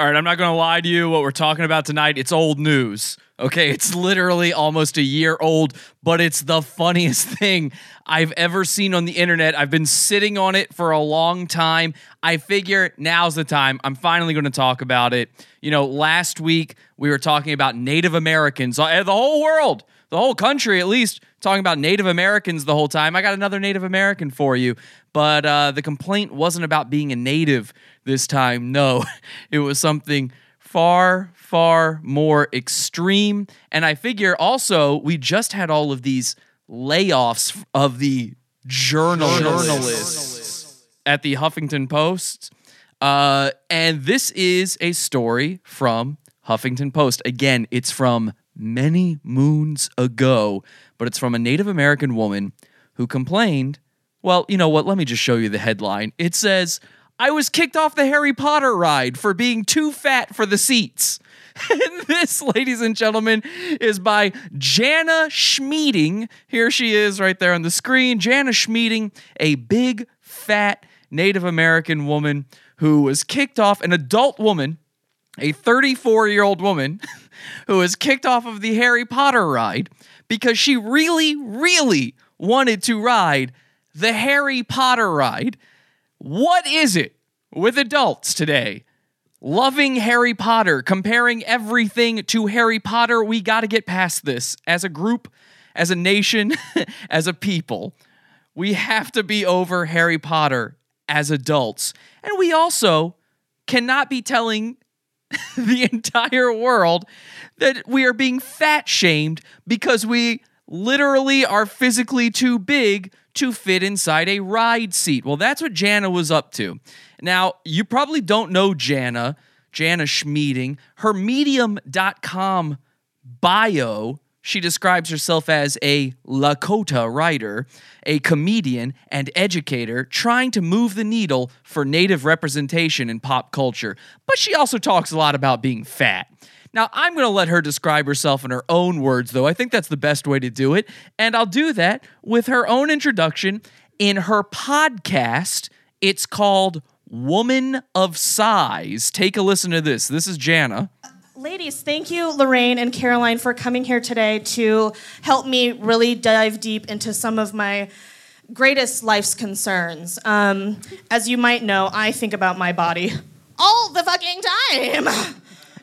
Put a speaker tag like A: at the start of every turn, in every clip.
A: All right, I'm not going to lie to you. What we're talking about tonight, it's old news. Okay, it's literally almost a year old, but it's the funniest thing I've ever seen on the internet. I've been sitting on it for a long time. I figure now's the time. I'm finally going to talk about it. You know, last week we were talking about Native Americans, uh, the whole world, the whole country at least, talking about Native Americans the whole time. I got another Native American for you, but uh, the complaint wasn't about being a native this time. No, it was something far, far more extreme. And I figure also, we just had all of these layoffs of the journalists, journalists at the Huffington Post. Uh, and this is a story from Huffington Post. Again, it's from many moons ago, but it's from a Native American woman who complained. Well, you know what? Let me just show you the headline. It says, I was kicked off the Harry Potter ride for being too fat for the seats. And this, ladies and gentlemen, is by Jana Schmieding. Here she is right there on the screen. Jana Schmieding, a big, fat Native American woman who was kicked off, an adult woman, a 34 year old woman who was kicked off of the Harry Potter ride because she really, really wanted to ride the Harry Potter ride. What is it with adults today? Loving Harry Potter, comparing everything to Harry Potter, we got to get past this as a group, as a nation, as a people. We have to be over Harry Potter as adults. And we also cannot be telling the entire world that we are being fat shamed because we literally are physically too big to fit inside a ride seat. Well, that's what Jana was up to. Now, you probably don't know Jana, Jana Schmieding. Her medium.com bio, she describes herself as a Lakota writer, a comedian, and educator trying to move the needle for Native representation in pop culture. But she also talks a lot about being fat. Now, I'm going to let her describe herself in her own words, though. I think that's the best way to do it. And I'll do that with her own introduction in her podcast. It's called Woman of Size. Take a listen to this. This is Jana.
B: Ladies, thank you, Lorraine and Caroline, for coming here today to help me really dive deep into some of my greatest life's concerns. Um, as you might know, I think about my body all the fucking time.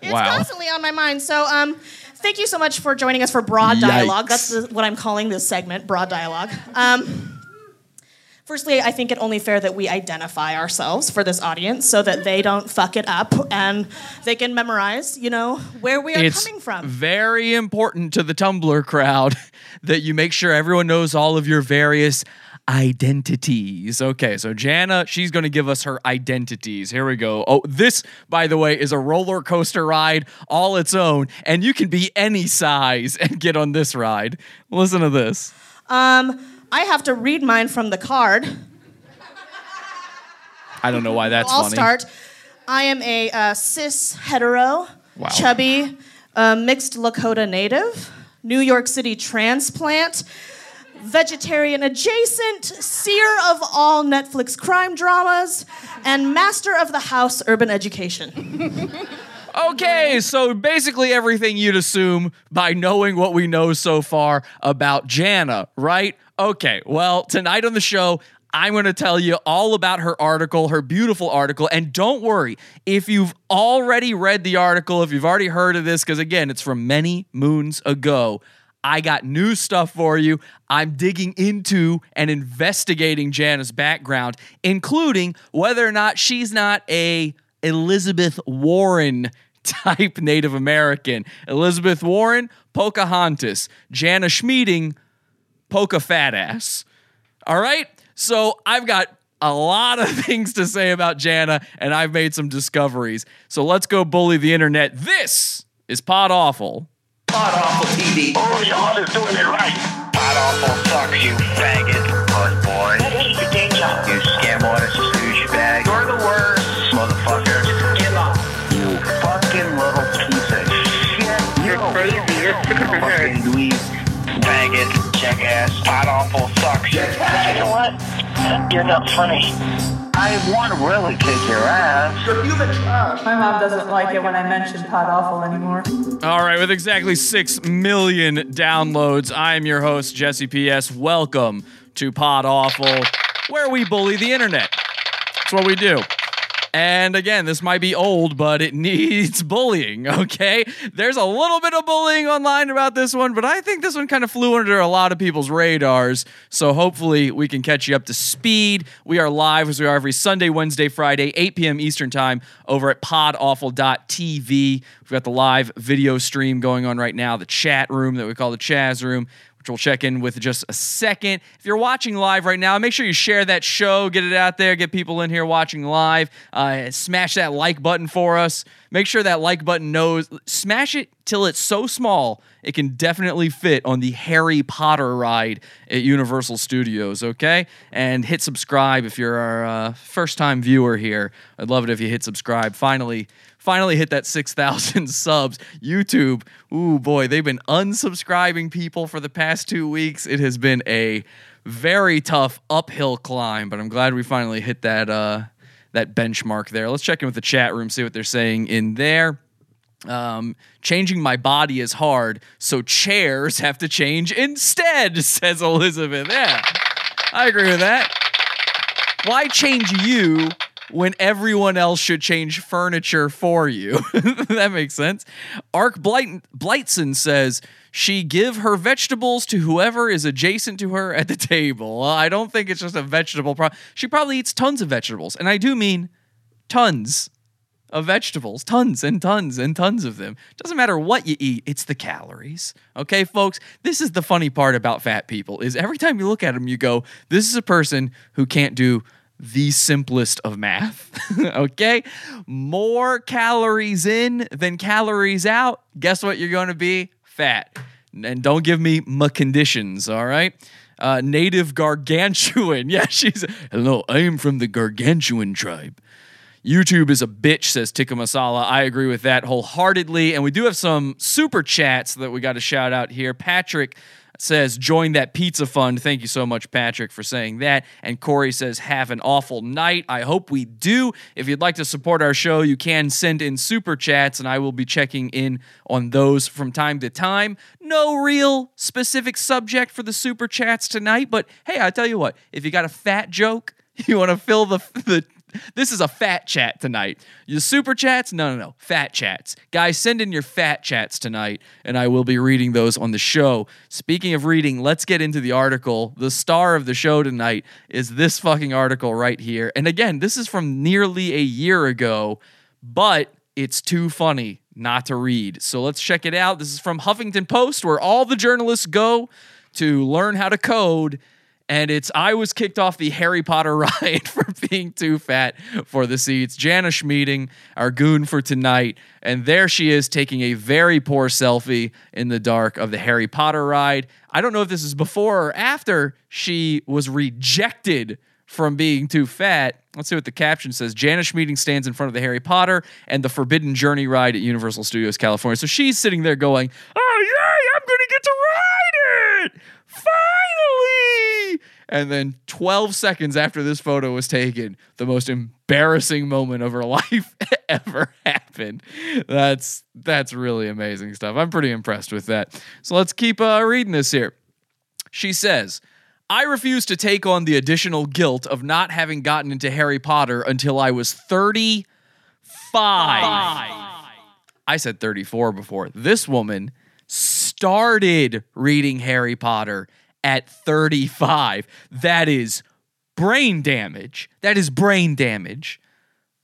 B: It's
A: Wow.
B: constantly on my mind. So, um, thank you so much for joining us for Broad
A: Yikes.
B: Dialogue. That's the, what I'm calling this segment, Broad Dialogue. Um, firstly, I think it only fair that we identify ourselves for this audience so that they don't fuck it up and they can memorize, you know, where we are
A: it's
B: coming from.
A: very important to the Tumblr crowd that you make sure everyone knows all of your various identities. Okay, so Jana, she's going to give us her identities. Here we go. Oh, this, by the way, is a roller coaster ride all its own, and you can be any size and get on this ride. Listen to this.
B: Um, I have to read mine from the card.
A: I don't know why that's
B: I'll
A: funny.
B: start. I am a uh, cis hetero,
A: Wow.
B: chubby, uh, mixed Lakota native, New York City transplant, vegetarian adjacent, seer of all Netflix crime dramas, and master of the house urban education.
A: Okay, so basically everything you'd assume by knowing what we know so far about Jana, right? Okay, well, tonight on the show, I'm going to tell you all about her article, her beautiful article. And don't worry, if you've already read the article, if you've already heard of this, because again, it's from many moons ago, I got new stuff for you. I'm digging into and investigating Jana's background, including whether or not she's not a Elizabeth Warren type Native American. Elizabeth Warren, Pocahontas. Jana Schmieding, Poca Fat Ass. All right? So I've got a lot of things to say about Jana, and I've made some discoveries. So let's go bully the internet. This is Pod Awful.
C: Pod Awful TV. Oh, y'all is doing it right. Pod Awful sucks, you faggot. Puss boy. That is the danger. You scam artist, douchebag. You're the worst. Motherfucker. Killer. You fucking little piece of shit. You're crazy. You're sick Fucking dweeb. Faggot. Jackass. Pod Awful sucks. You know what? You're not funny. I want to really kick your ass.
D: You're human trash. My mom doesn't like it when I mention Pod Awful anymore.
A: All right, with exactly 6 million downloads, I am your host, Jesse P.S. Welcome to Pod Awful, where we bully the internet. That's what we do. And again, this might be old, but it needs bullying, okay? There's a little bit of bullying online about this one, but I think this one kind of flew under a lot of people's radars. So hopefully we can catch you up to speed. We are live as we are every Sunday, Wednesday, Friday, 8 p.m. Eastern Time over at podawful.tv. We've got the live video stream going on right now, the chat room that we call the Chaz room we'll check in with just a second. If you're watching live right now, make sure you share that show, get it out there, get people in here watching live. Uh, smash that like button for us. Make sure that like button knows, smash it till it's so small it can definitely fit on the Harry Potter ride at Universal Studios, okay? And hit subscribe if you're our uh, first time viewer here. I'd love it if you hit subscribe. Finally, finally hit that 6,000 subs. YouTube, ooh boy, they've been unsubscribing people for the past two weeks. It has been a very tough uphill climb, but I'm glad we finally hit that uh, that benchmark there. Let's check in with the chat room, see what they're saying in there. Um, changing my body is hard, so chairs have to change instead, says Elizabeth. Yeah, I agree with that. Why change you when everyone else should change furniture for you. that makes sense. Ark Blight- Blightson says she give her vegetables to whoever is adjacent to her at the table. I don't think it's just a vegetable problem. She probably eats tons of vegetables, and I do mean tons of vegetables, tons and tons and tons of them. Doesn't matter what you eat, it's the calories. Okay, folks, this is the funny part about fat people is every time you look at them you go, this is a person who can't do the simplest of math. okay? More calories in than calories out. Guess what you're going to be? Fat. And don't give me my conditions, all right? Uh, native gargantuan. Yeah, she's. Hello, I am from the gargantuan tribe. YouTube is a bitch, says Tikka Masala. I agree with that wholeheartedly. And we do have some super chats that we got to shout out here. Patrick says, join that pizza fund. Thank you so much, Patrick, for saying that. And Corey says, have an awful night. I hope we do. If you'd like to support our show, you can send in super chats, and I will be checking in on those from time to time. No real specific subject for the super chats tonight, but hey, I tell you what, if you got a fat joke, you want to fill the, the this is a fat chat tonight. Your super chats? No, no, no. Fat chats. Guys, send in your fat chats tonight, and I will be reading those on the show. Speaking of reading, let's get into the article. The star of the show tonight is this fucking article right here. And again, this is from nearly a year ago, but it's too funny not to read. So let's check it out. This is from Huffington Post, where all the journalists go to learn how to code and it's I was kicked off the Harry Potter ride for being too fat for the seats. Jana Schmieding, our goon for tonight, and there she is taking a very poor selfie in the dark of the Harry Potter ride. I don't know if this is before or after she was rejected from being too fat. Let's see what the caption says. Jana Schmieding stands in front of the Harry Potter and the Forbidden Journey ride at Universal Studios California. So she's sitting there going, "Oh yay, I'm to get to ride it! Finally!" And then 12 seconds after this photo was taken, the most embarrassing moment of her life ever happened. That's that's really amazing stuff. I'm pretty impressed with that. So let's keep uh, reading this here. She says, I refuse to take on the additional guilt of not having gotten into Harry Potter until I was 35. I said 34 before. This woman started reading Harry Potter at 35. That is brain damage. That is brain damage.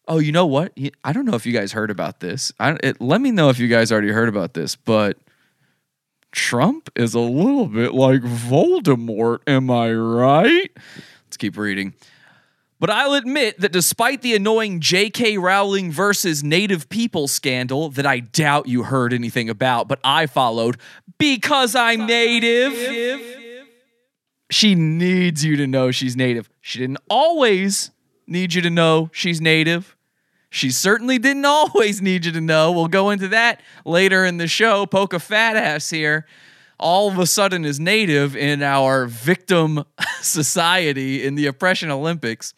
A: Oh, you know what? I don't know if you guys heard about this. I, it, let me know if you guys already heard about this, but Trump is a little bit like Voldemort. Am I right? Let's keep reading. But I'll admit that despite the annoying J.K. Rowling versus Native people scandal that I doubt you heard anything about, but I followed because I'm Native, she needs you to know she's Native. She didn't always need you to know she's Native. She certainly didn't always need you to know. We'll go into that later in the show. Poke a fat ass here. all of a sudden is native in our victim society in the oppression Olympics.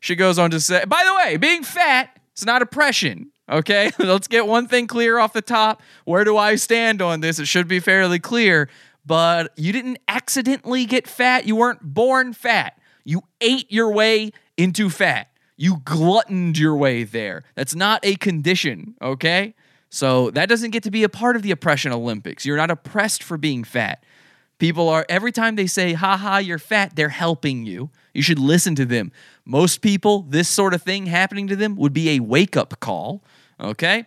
A: She goes on to say, by the way, being fat is not oppression. Okay, let's get one thing clear off the top. Where do I stand on this? It should be fairly clear. But you didn't accidentally get fat. You weren't born fat. You ate your way into fat. You gluttoned your way there. That's not a condition, okay? So that doesn't get to be a part of the oppression Olympics. You're not oppressed for being fat. People are, every time they say, haha, you're fat, they're helping you. You should listen to them. Most people, this sort of thing happening to them would be a wake up call, okay?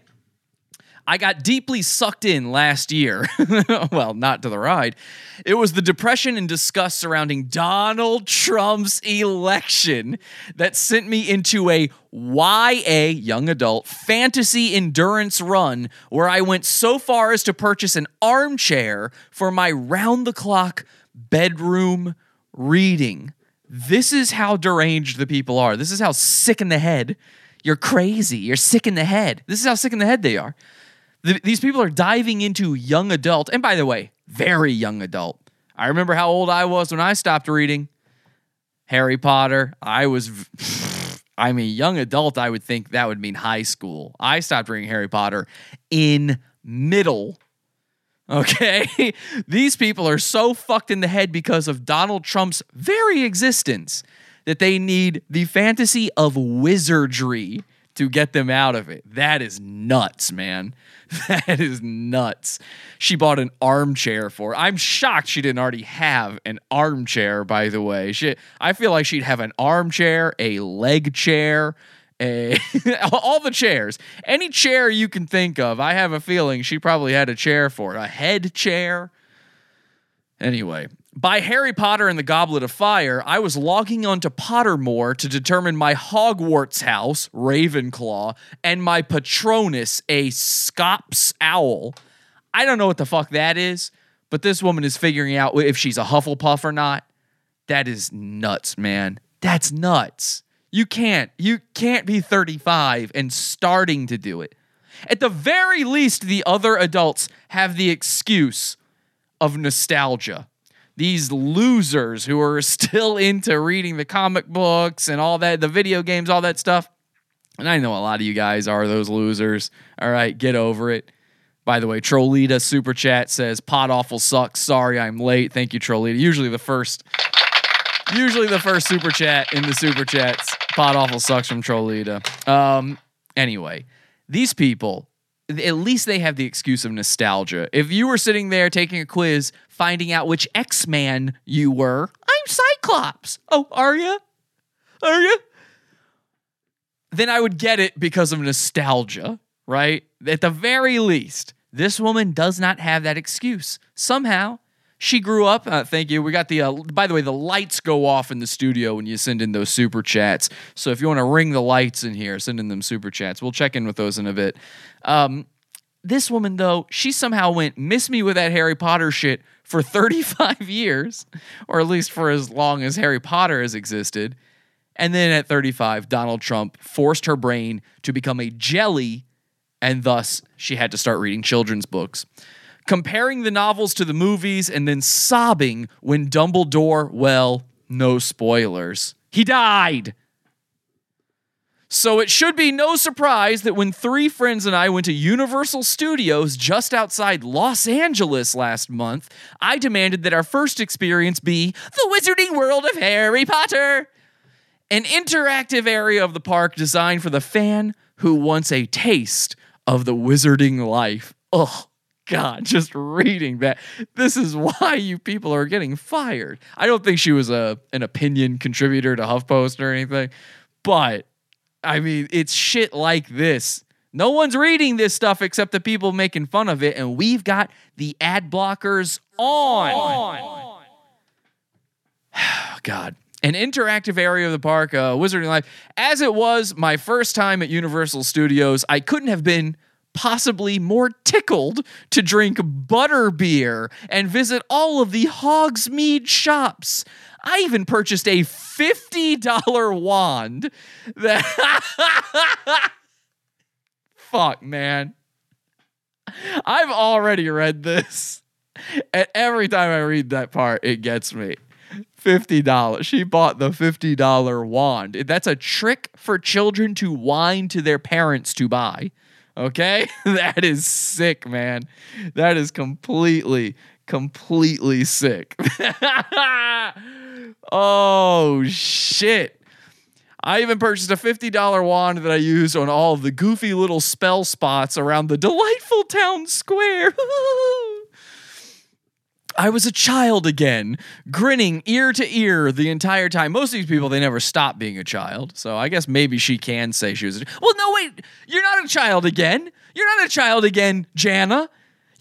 A: I got deeply sucked in last year. well, not to the ride. It was the depression and disgust surrounding Donald Trump's election that sent me into a YA, young adult, fantasy endurance run where I went so far as to purchase an armchair for my round the clock bedroom reading. This is how deranged the people are. This is how sick in the head. You're crazy. You're sick in the head. This is how sick in the head they are. Th- these people are diving into young adult, and by the way, very young adult. I remember how old I was when I stopped reading Harry Potter. I was, I mean, young adult. I would think that would mean high school. I stopped reading Harry Potter in middle. Okay, these people are so fucked in the head because of Donald Trump's very existence that they need the fantasy of wizardry to get them out of it. That is nuts, man. That is nuts. She bought an armchair for. I'm shocked she didn't already have an armchair. By the way, she, I feel like she'd have an armchair, a leg chair, a all the chairs, any chair you can think of. I have a feeling she probably had a chair for a head chair. Anyway, by Harry Potter and the Goblet of Fire, I was logging onto Pottermore to determine my Hogwarts house, Ravenclaw, and my Patronus, a Scops owl. I don't know what the fuck that is, but this woman is figuring out if she's a Hufflepuff or not. That is nuts, man. That's nuts. You can't. You can't be 35 and starting to do it. At the very least, the other adults have the excuse of nostalgia. These losers who are still into reading the comic books and all that, the video games, all that stuff. And I know a lot of you guys are those losers. All right, get over it. By the way, Trollita super chat says Pod Awful sucks. Sorry I'm late. Thank you, Trollita. Usually the first usually the first super chat in the super chats. Pod Awful sucks from Trollita. Um anyway, these people at least they have the excuse of nostalgia. If you were sitting there taking a quiz, finding out which X Man you were, I'm Cyclops. Oh, are you? Are you? Then I would get it because of nostalgia, right? At the very least, this woman does not have that excuse. Somehow, she grew up. Uh, thank you. We got the. Uh, by the way, the lights go off in the studio when you send in those super chats. So if you want to ring the lights in here, send in them super chats. We'll check in with those in a bit. Um, this woman though, she somehow went miss me with that Harry Potter shit for 35 years, or at least for as long as Harry Potter has existed. And then at 35, Donald Trump forced her brain to become a jelly, and thus she had to start reading children's books comparing the novels to the movies and then sobbing when Dumbledore, well, no spoilers, he died. So it should be no surprise that when three friends and I went to Universal Studios just outside Los Angeles last month, I demanded that our first experience be the wizarding world of Harry Potter, an interactive area of the park designed for the fan who wants a taste of the wizarding life. Ugh. God, just reading that. This is why you people are getting fired. I don't think she was a an opinion contributor to HuffPost or anything, but I mean, it's shit like this. No one's reading this stuff except the people making fun of it, and we've got the ad blockers on. on. God. An interactive area of the park, uh, Wizarding Life. As it was my first time at Universal Studios, I couldn't have been possibly more tickled to drink butter beer and visit all of the Hogsmeade shops. I even purchased a $50 wand that. Fuck, man. I've already read this. And every time I read that part, it gets me. $50. She bought the $50 wand. That's a trick for children to whine to their parents to buy. Okay? That is sick, man. That is completely, completely sick. oh, shit. I even purchased a $50 wand that I used on all the goofy little spell spots around the delightful town square. I was a child again, grinning ear to ear the entire time. Most of these people, they never stop being a child. So I guess maybe she can say she was a Well, no, wait. You're not a child again. You're not a child again, Jana.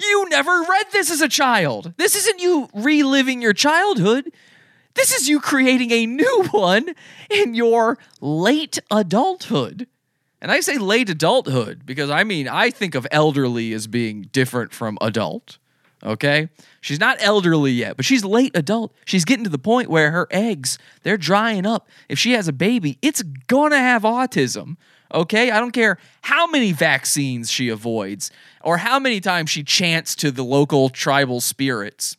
A: You never read this as a child. This isn't you reliving your childhood. This is you creating a new one in your late adulthood. And I say late adulthood because I mean, I think of elderly as being different from adult. Okay? She's not elderly yet, but she's late adult. She's getting to the point where her eggs, they're drying up. If she has a baby, it's going to have autism. Okay? I don't care how many vaccines she avoids or how many times she chants to the local tribal spirits.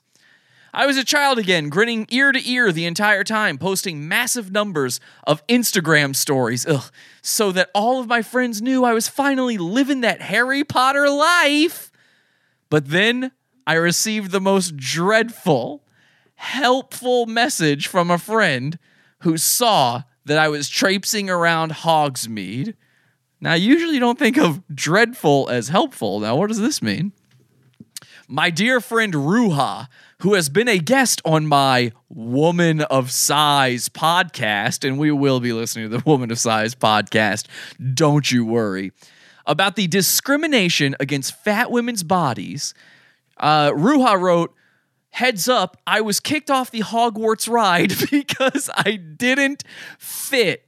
A: I was a child again, grinning ear to ear the entire time, posting massive numbers of Instagram stories, ugh, so that all of my friends knew I was finally living that Harry Potter life. But then I received the most dreadful, helpful message from a friend who saw that I was traipsing around Hogsmeade. Now, I usually don't think of dreadful as helpful. Now, what does this mean? My dear friend Ruha, who has been a guest on my Woman of Size podcast, and we will be listening to the Woman of Size podcast, don't you worry, about the discrimination against fat women's bodies. Uh, Ruha wrote, Heads up, I was kicked off the Hogwarts ride because I didn't fit.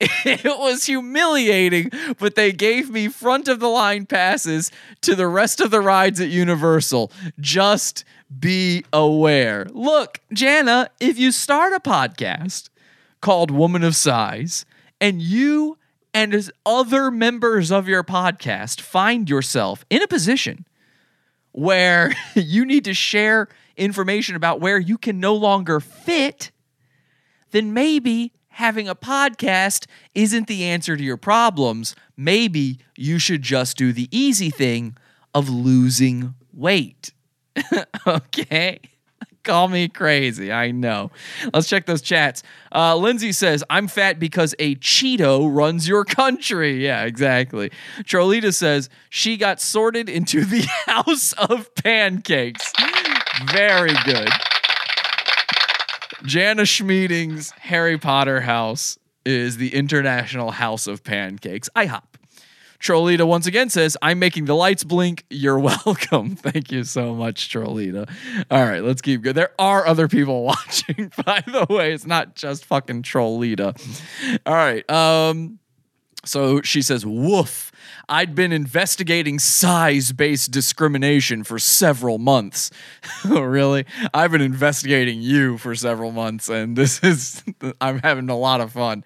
A: It was humiliating, but they gave me front of the line passes to the rest of the rides at Universal. Just be aware. Look, Jana, if you start a podcast called Woman of Size and you and as other members of your podcast find yourself in a position where you need to share information about where you can no longer fit, then maybe having a podcast isn't the answer to your problems. Maybe you should just do the easy thing of losing weight. okay? Call me crazy. I know. Let's check those chats. Uh, Lindsay says, I'm fat because a Cheeto runs your country. Yeah, exactly. Trollita says, she got sorted into the house of pancakes. Very good. Jana Schmieding's Harry Potter house is the International House of Pancakes. IHOP. Trollita once again says, I'm making the lights blink. You're welcome. Thank you so much, Trollita. All right, let's keep going. There are other people watching, by the way. It's not just fucking Trollita. All right. Um, so she says, woof. I'd been investigating size based discrimination for several months. really? I've been investigating you for several months, and this is, I'm having a lot of fun.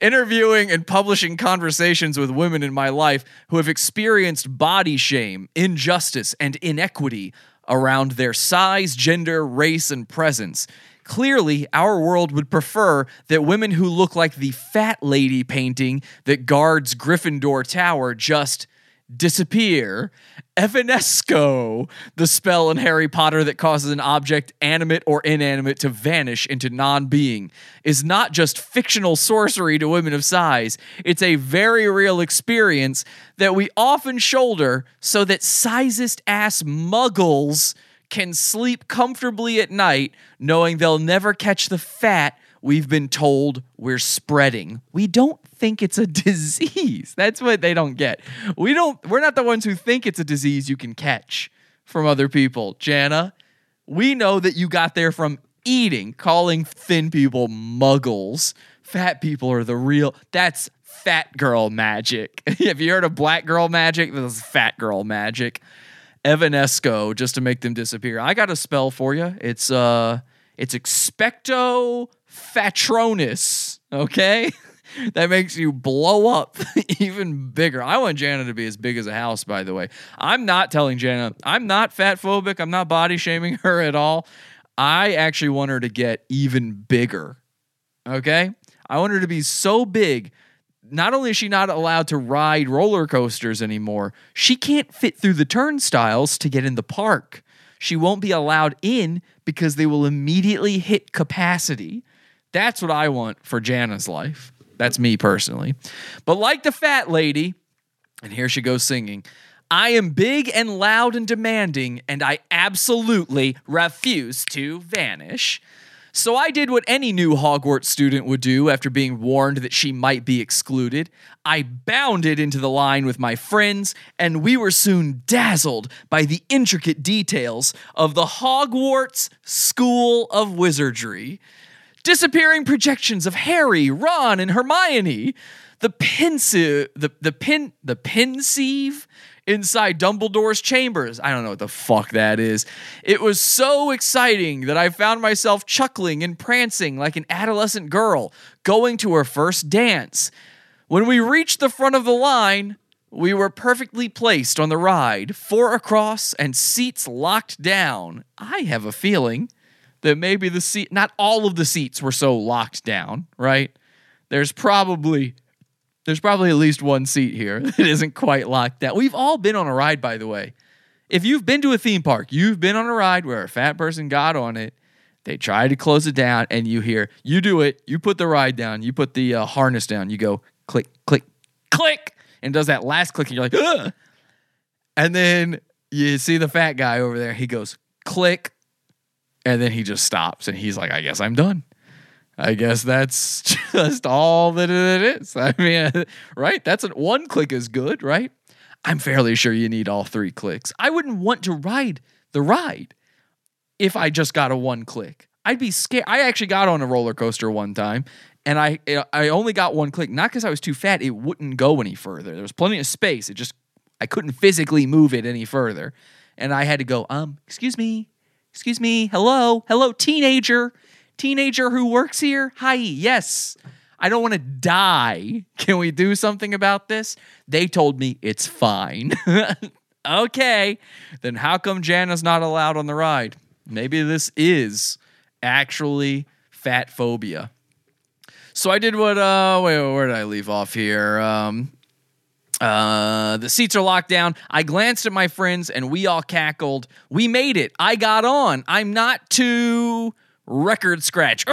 A: Interviewing and publishing conversations with women in my life who have experienced body shame, injustice, and inequity around their size, gender, race, and presence. Clearly, our world would prefer that women who look like the fat lady painting that guards Gryffindor Tower just disappear. Evanesco, the spell in Harry Potter that causes an object, animate or inanimate, to vanish into non being, is not just fictional sorcery to women of size. It's a very real experience that we often shoulder so that sizest ass muggles can sleep comfortably at night knowing they'll never catch the fat we've been told we're spreading. We don't think it's a disease. That's what they don't get. We don't we're not the ones who think it's a disease you can catch from other people. Jana, we know that you got there from eating, calling thin people muggles. Fat people are the real that's fat girl magic. Have you heard of black girl magic? This is fat girl magic. Evanesco just to make them disappear. I got a spell for you. It's uh it's expecto patronus, okay? that makes you blow up even bigger. I want Jana to be as big as a house, by the way. I'm not telling Jana, I'm not fat phobic. I'm not body shaming her at all. I actually want her to get even bigger. Okay? I want her to be so big. Not only is she not allowed to ride roller coasters anymore, she can't fit through the turnstiles to get in the park. She won't be allowed in because they will immediately hit capacity. That's what I want for Jana's life. That's me personally. But like the fat lady, and here she goes singing. I am big and loud and demanding, and I absolutely refuse to vanish. So I did what any new Hogwarts student would do after being warned that she might be excluded. I bounded into the line with my friends, and we were soon dazzled by the intricate details of the Hogwarts School of Wizardry. Disappearing projections of Harry, Ron, and Hermione. The pensive, the the pin, the pensieve inside Dumbledore's chambers. I don't know what the fuck that is. It was so exciting that I found myself chuckling and prancing like an adolescent girl going to her first dance. When we reached the front of the line, we were perfectly placed on the ride, four across and seats locked down. I have a feeling that maybe the seat, not all of the seats were so locked down, right? There's probably there's probably at least one seat here that isn't quite locked down. We've all been on a ride, by the way. If you've been to a theme park, you've been on a ride where a fat person got on it. They tried to close it down, and you hear, you do it, you put the ride down, you put the uh, harness down, you go click, click, click, and does that last click, and you're like, Ugh! and then you see the fat guy over there, he goes click, and then he just stops, and he's like, I guess I'm done. I guess that's just all that it is. I mean, right? That's an, one click is good, right? I'm fairly sure you need all three clicks. I wouldn't want to ride the ride if I just got a one click. I'd be scared. I actually got on a roller coaster one time and I I only got one click, not because I was too fat, it wouldn't go any further. There was plenty of space. It just I couldn't physically move it any further. And I had to go, um, excuse me, excuse me, hello, hello, teenager teenager who works here? Hi, yes. I don't want to die. Can we do something about this? They told me it's fine. okay, then how come Jana's not allowed on the ride? Maybe this is actually fat phobia. So I did what, uh, wait, where did I leave off here? Um, uh, the seats are locked down. I glanced at my friends and we all cackled. We made it. I got on. I'm not too record scratch.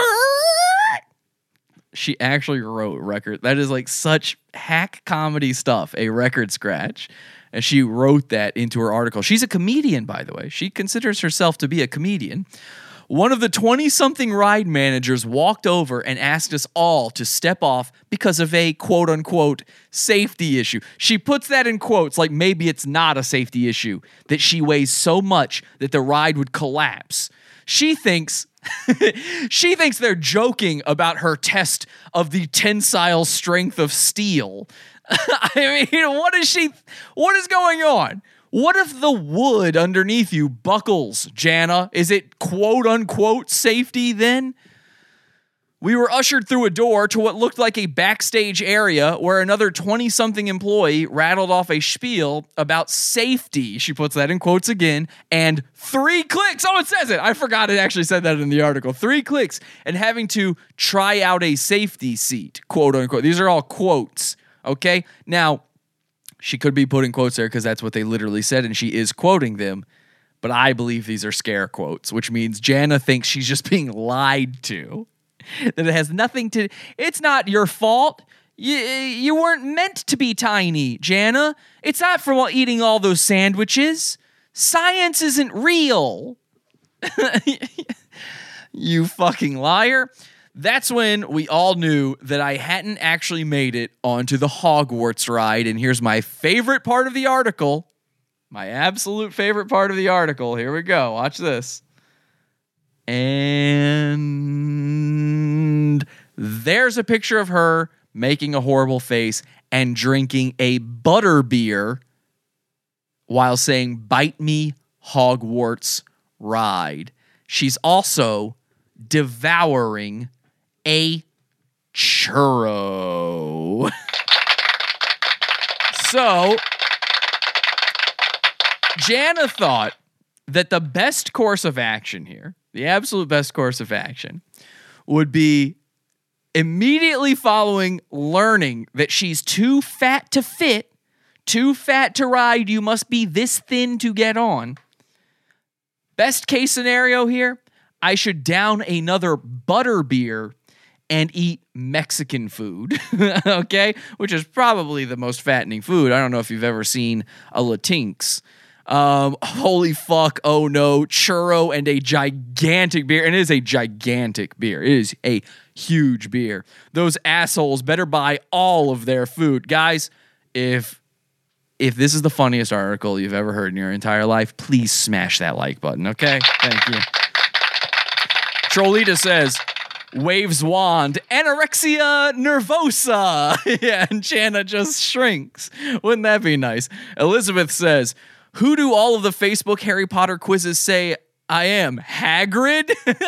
A: She actually wrote record. That is like such hack comedy stuff, a record scratch. And she wrote that into her article. She's a comedian, by the way. She considers herself to be a comedian. One of the 20 something ride managers walked over and asked us all to step off because of a quote unquote safety issue. She puts that in quotes like maybe it's not a safety issue, that she weighs so much that the ride would collapse. She thinks she thinks they're joking about her test of the tensile strength of steel. I mean, what is she what is going on? What if the wood underneath you buckles, Jana? Is it quote unquote safety then? We were ushered through a door to what looked like a backstage area where another 20 something employee rattled off a spiel about safety. She puts that in quotes again, and three clicks. Oh, it says it. I forgot it actually said that in the article. Three clicks and having to try out a safety seat, quote unquote. These are all quotes, okay? Now, she could be putting quotes there because that's what they literally said, and she is quoting them. But I believe these are scare quotes, which means Jana thinks she's just being lied to that it has nothing to it's not your fault. You, you weren't meant to be tiny jana. It's not from eating all those sandwiches. Science isn't real. You fucking liar that's when we all knew that I hadn't actually made it onto the Hogwarts ride. And here's my favorite part of the article. My absolute favorite part of the article. Here we go. Watch this. And there's a picture of her making a horrible face and drinking a butter beer while saying, Bite me, Hogwarts ride. She's also devouring a churro. so, Jana thought that the best course of action here, the absolute best course of action, would be immediately following learning that she's too fat to fit, too fat to ride, you must be this thin to get on. Best case scenario here, I should down another butter beer and eat Mexican food, okay? Which is probably the most fattening food. I don't know if you've ever seen a Latinx. Um, holy fuck, oh no, churro and a gigantic beer. And it is a gigantic beer. It is a huge beer. Those assholes better buy all of their food. Guys, if if this is the funniest article you've ever heard in your entire life, please smash that like button, okay? Thank you. Trollita says, waves wand, anorexia nervosa. yeah, and Jana just shrinks. Wouldn't that be nice? Elizabeth says, who do all of the Facebook Harry Potter quizzes say I am? Hagrid?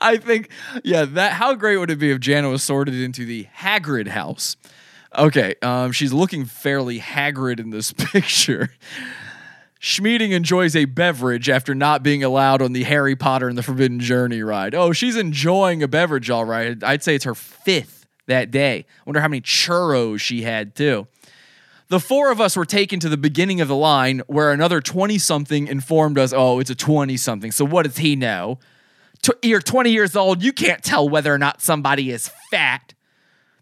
A: I think, yeah, that how great would it be if Jana was sorted into the Hagrid house? Okay, um, she's looking fairly Hagrid in this picture. Schmieding enjoys a beverage after not being allowed on the Harry Potter and the Forbidden Journey ride. Oh, she's enjoying a beverage, all right. I'd say it's her fifth that day. Wonder how many churros she had, too. The four of us were taken to the beginning of the line where another 20 something informed us, oh, it's a 20 something. So what does he know? Tw- you're 20 years old. You can't tell whether or not somebody is fat.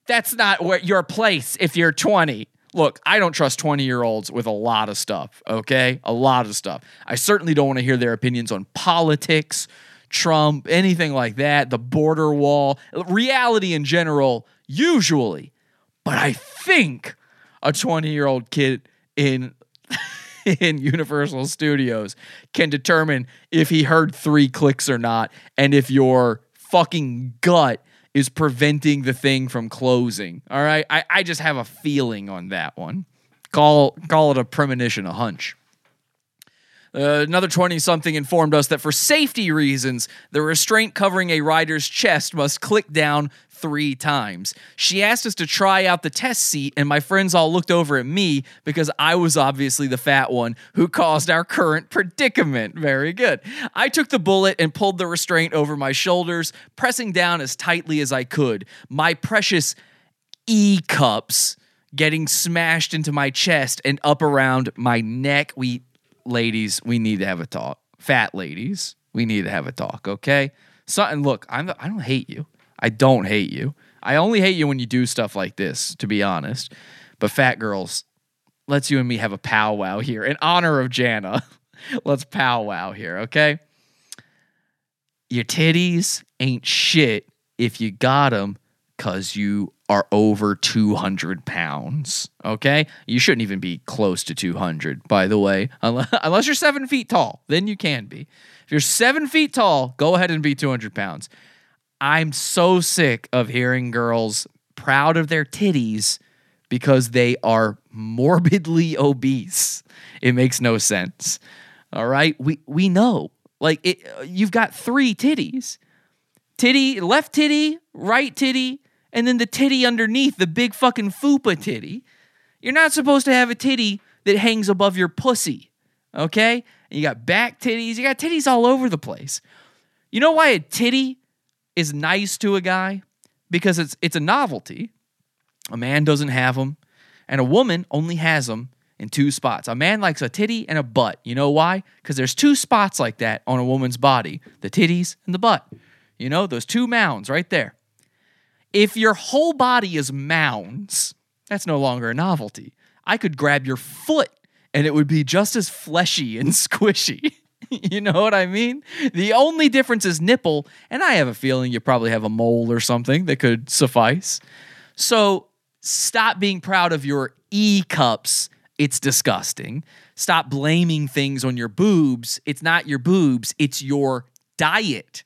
A: That's not where your place if you're 20. Look, I don't trust 20 year olds with a lot of stuff, okay? A lot of stuff. I certainly don't want to hear their opinions on politics, Trump, anything like that, the border wall, reality in general, usually. But I think a 20 year old kid in in Universal Studios can determine if he heard three clicks or not, and if your fucking gut is preventing the thing from closing. All right. I, I just have a feeling on that one. Call call it a premonition, a hunch. Uh, another 20 something informed us that for safety reasons, the restraint covering a rider's chest must click down three times. She asked us to try out the test seat, and my friends all looked over at me because I was obviously the fat one who caused our current predicament. Very good. I took the bullet and pulled the restraint over my shoulders, pressing down as tightly as I could. My precious E cups getting smashed into my chest and up around my neck. We, ladies, we need to have a talk. Fat ladies, we need to have a talk, okay? So, and look, I'm, I don't hate you. I don't hate you. I only hate you when you do stuff like this, to be honest. But fat girls, let's you and me have a powwow here in honor of Jana. let's powwow here, okay? Your titties ain't shit if you got them because you are over 200 pounds, okay? You shouldn't even be close to 200, by the way, unless, you're seven feet tall. Then you can be. If you're seven feet tall, go ahead and be 200 pounds. I'm so sick of hearing girls proud of their titties because they are morbidly obese. It makes no sense. All right? We we know. Like it you've got 3 titties. Titty, left titty, right titty, and then the titty underneath, the big fucking fupa titty. You're not supposed to have a titty that hangs above your pussy. Okay? And you got back titties, you got titties all over the place. You know why a titty is nice to a guy because it's it's a novelty. A man doesn't have them, and a woman only has them in two spots. A man likes a titty and a butt. You know why? Because there's two spots like that on a woman's body: the titties and the butt. You know those two mounds right there. If your whole body is mounds, that's no longer a novelty. I could grab your foot and it would be just as fleshy and squishy. you know what I mean? The only difference is nipple, and I have a feeling you probably have a mole or something that could suffice. So stop being proud of your E cups. It's disgusting. Stop blaming things on your boobs. It's not your boobs, it's your diet.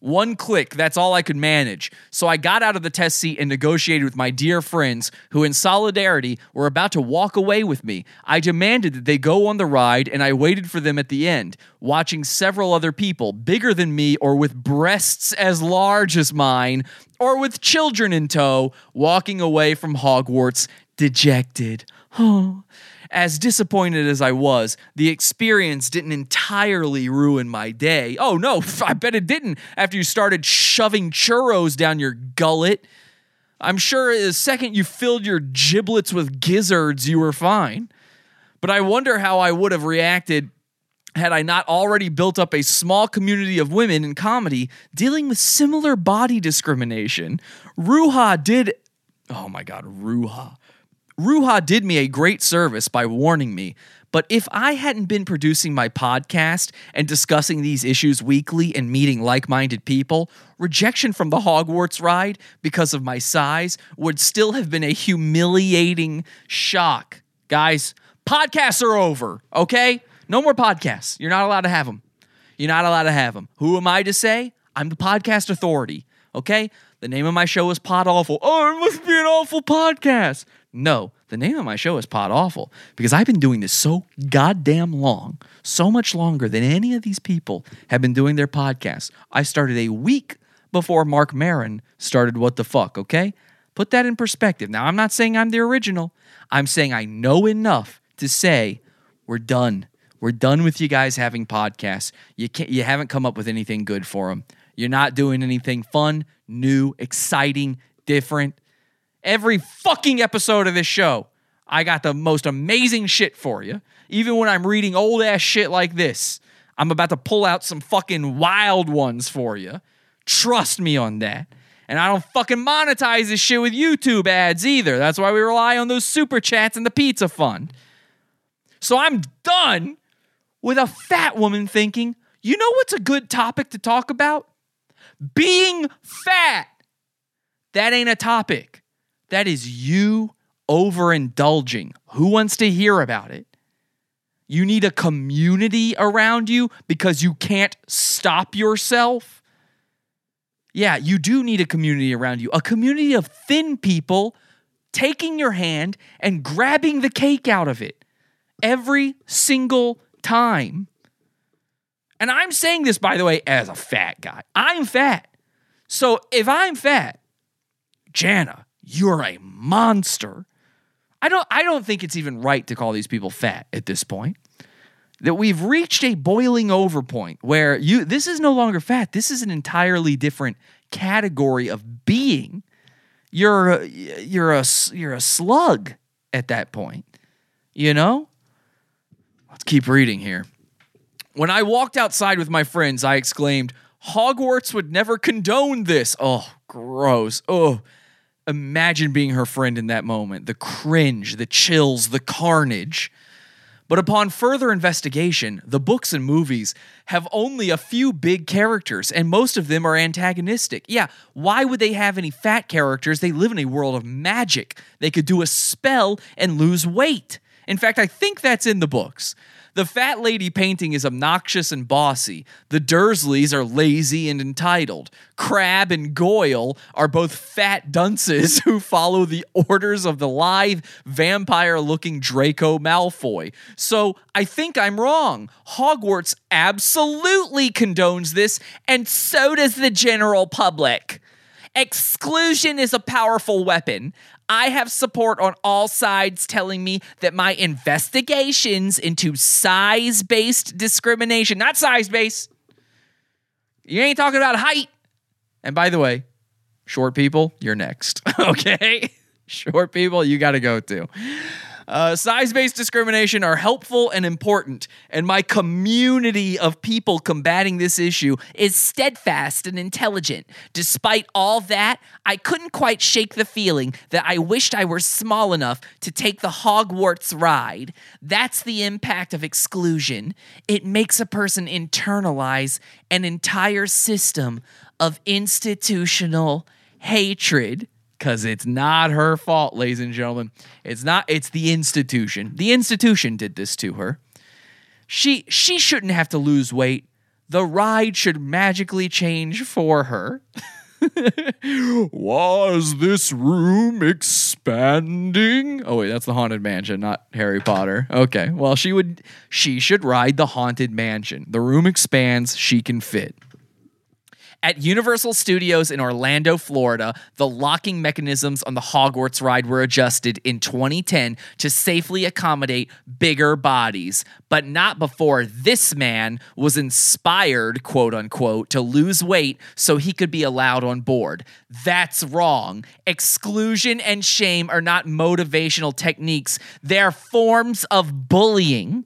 A: One click, that's all I could manage. So I got out of the test seat and negotiated with my dear friends, who, in solidarity, were about to walk away with me. I demanded that they go on the ride, and I waited for them at the end, watching several other people, bigger than me or with breasts as large as mine, or with children in tow, walking away from Hogwarts dejected. Oh. As disappointed as I was, the experience didn't entirely ruin my day. Oh no, I bet it didn't after you started shoving churros down your gullet. I'm sure the second you filled your giblets with gizzards, you were fine. But I wonder how I would have reacted had I not already built up a small community of women in comedy dealing with similar body discrimination. Ruha did. Oh my God, Ruha. Ruha did me a great service by warning me, but if I hadn't been producing my podcast and discussing these issues weekly and meeting like minded people, rejection from the Hogwarts ride because of my size would still have been a humiliating shock. Guys, podcasts are over, okay? No more podcasts. You're not allowed to have them. You're not allowed to have them. Who am I to say? I'm the podcast authority, okay? The name of my show is Pod Awful. Oh, it must be an awful podcast. No, the name of my show is Pod Awful because I've been doing this so goddamn long, so much longer than any of these people have been doing their podcasts. I started a week before Marc Maron started What the Fuck, okay? Put that in perspective. Now, I'm not saying I'm the original. I'm saying I know enough to say we're done. We're done with you guys having podcasts. You can't, you haven't come up with anything good for them. You're not doing anything fun, new, exciting, different. Every fucking episode of this show, I got the most amazing shit for you. Even when I'm reading old ass shit like this, I'm about to pull out some fucking wild ones for you. Trust me on that. And I don't fucking monetize this shit with YouTube ads either. That's why we rely on those super chats and the pizza fund. So I'm done with a fat woman thinking, you know what's a good topic to talk about? Being fat. That ain't a topic. That is you overindulging. Who wants to hear about it? You need a community around you because you can't stop yourself. Yeah, you do need a community around you, a community of thin people taking your hand and grabbing the cake out of it every single time. And I'm saying this, by the way, as a fat guy. I'm fat. So if I'm fat, Jana, you're a monster. I don't I don't think it's even right to call these people fat at this point. That we've reached a boiling over point where you this is no longer fat. This is an entirely different category of being. You're you're a you're a slug at that point. You know? Let's keep reading here. When I walked outside with my friends, I exclaimed, Hogwarts would never condone this. Oh, gross. Oh, imagine being her friend in that moment. The cringe, the chills, the carnage. But upon further investigation, the books and movies have only a few big characters, and most of them are antagonistic. Yeah, why would they have any fat characters? They live in a world of magic. They could do a spell and lose weight. In fact, I think that's in the books. The fat lady painting is obnoxious and bossy. The Dursleys are lazy and entitled. Crabbe and Goyle are both fat dunces who follow the orders of the lithe, vampire looking Draco Malfoy. So I think I'm wrong. Hogwarts absolutely condones this, and so does the general public. Exclusion is a powerful weapon. I have support on all sides telling me that my investigations into size based discrimination, not size based, you ain't talking about height. And by the way, short people, you're next. okay? Short people, you got to go too. Uh, Size based discrimination are helpful and important, and my community of people combating this issue is steadfast and intelligent. Despite all that, I couldn't quite shake the feeling that I wished I were small enough to take the Hogwarts ride. That's the impact of exclusion. It makes a person internalize an entire system of institutional hatred because it's not her fault, ladies and gentlemen. It's not, it's the institution. The institution did this to her. She she shouldn't have to lose weight. the ride should magically change for her. Was this room expanding? Oh wait, that's the haunted mansion, not Harry Potter. Okay. Well, she would she should ride the haunted mansion. The room expands, she can fit. At Universal Studios in Orlando, Florida, the locking mechanisms on the Hogwarts ride were adjusted in 2010 to safely accommodate bigger bodies, but not before this man was inspired, quote unquote, to lose weight so he could be allowed on board. That's wrong. Exclusion and shame are not motivational techniques, they're forms of bullying.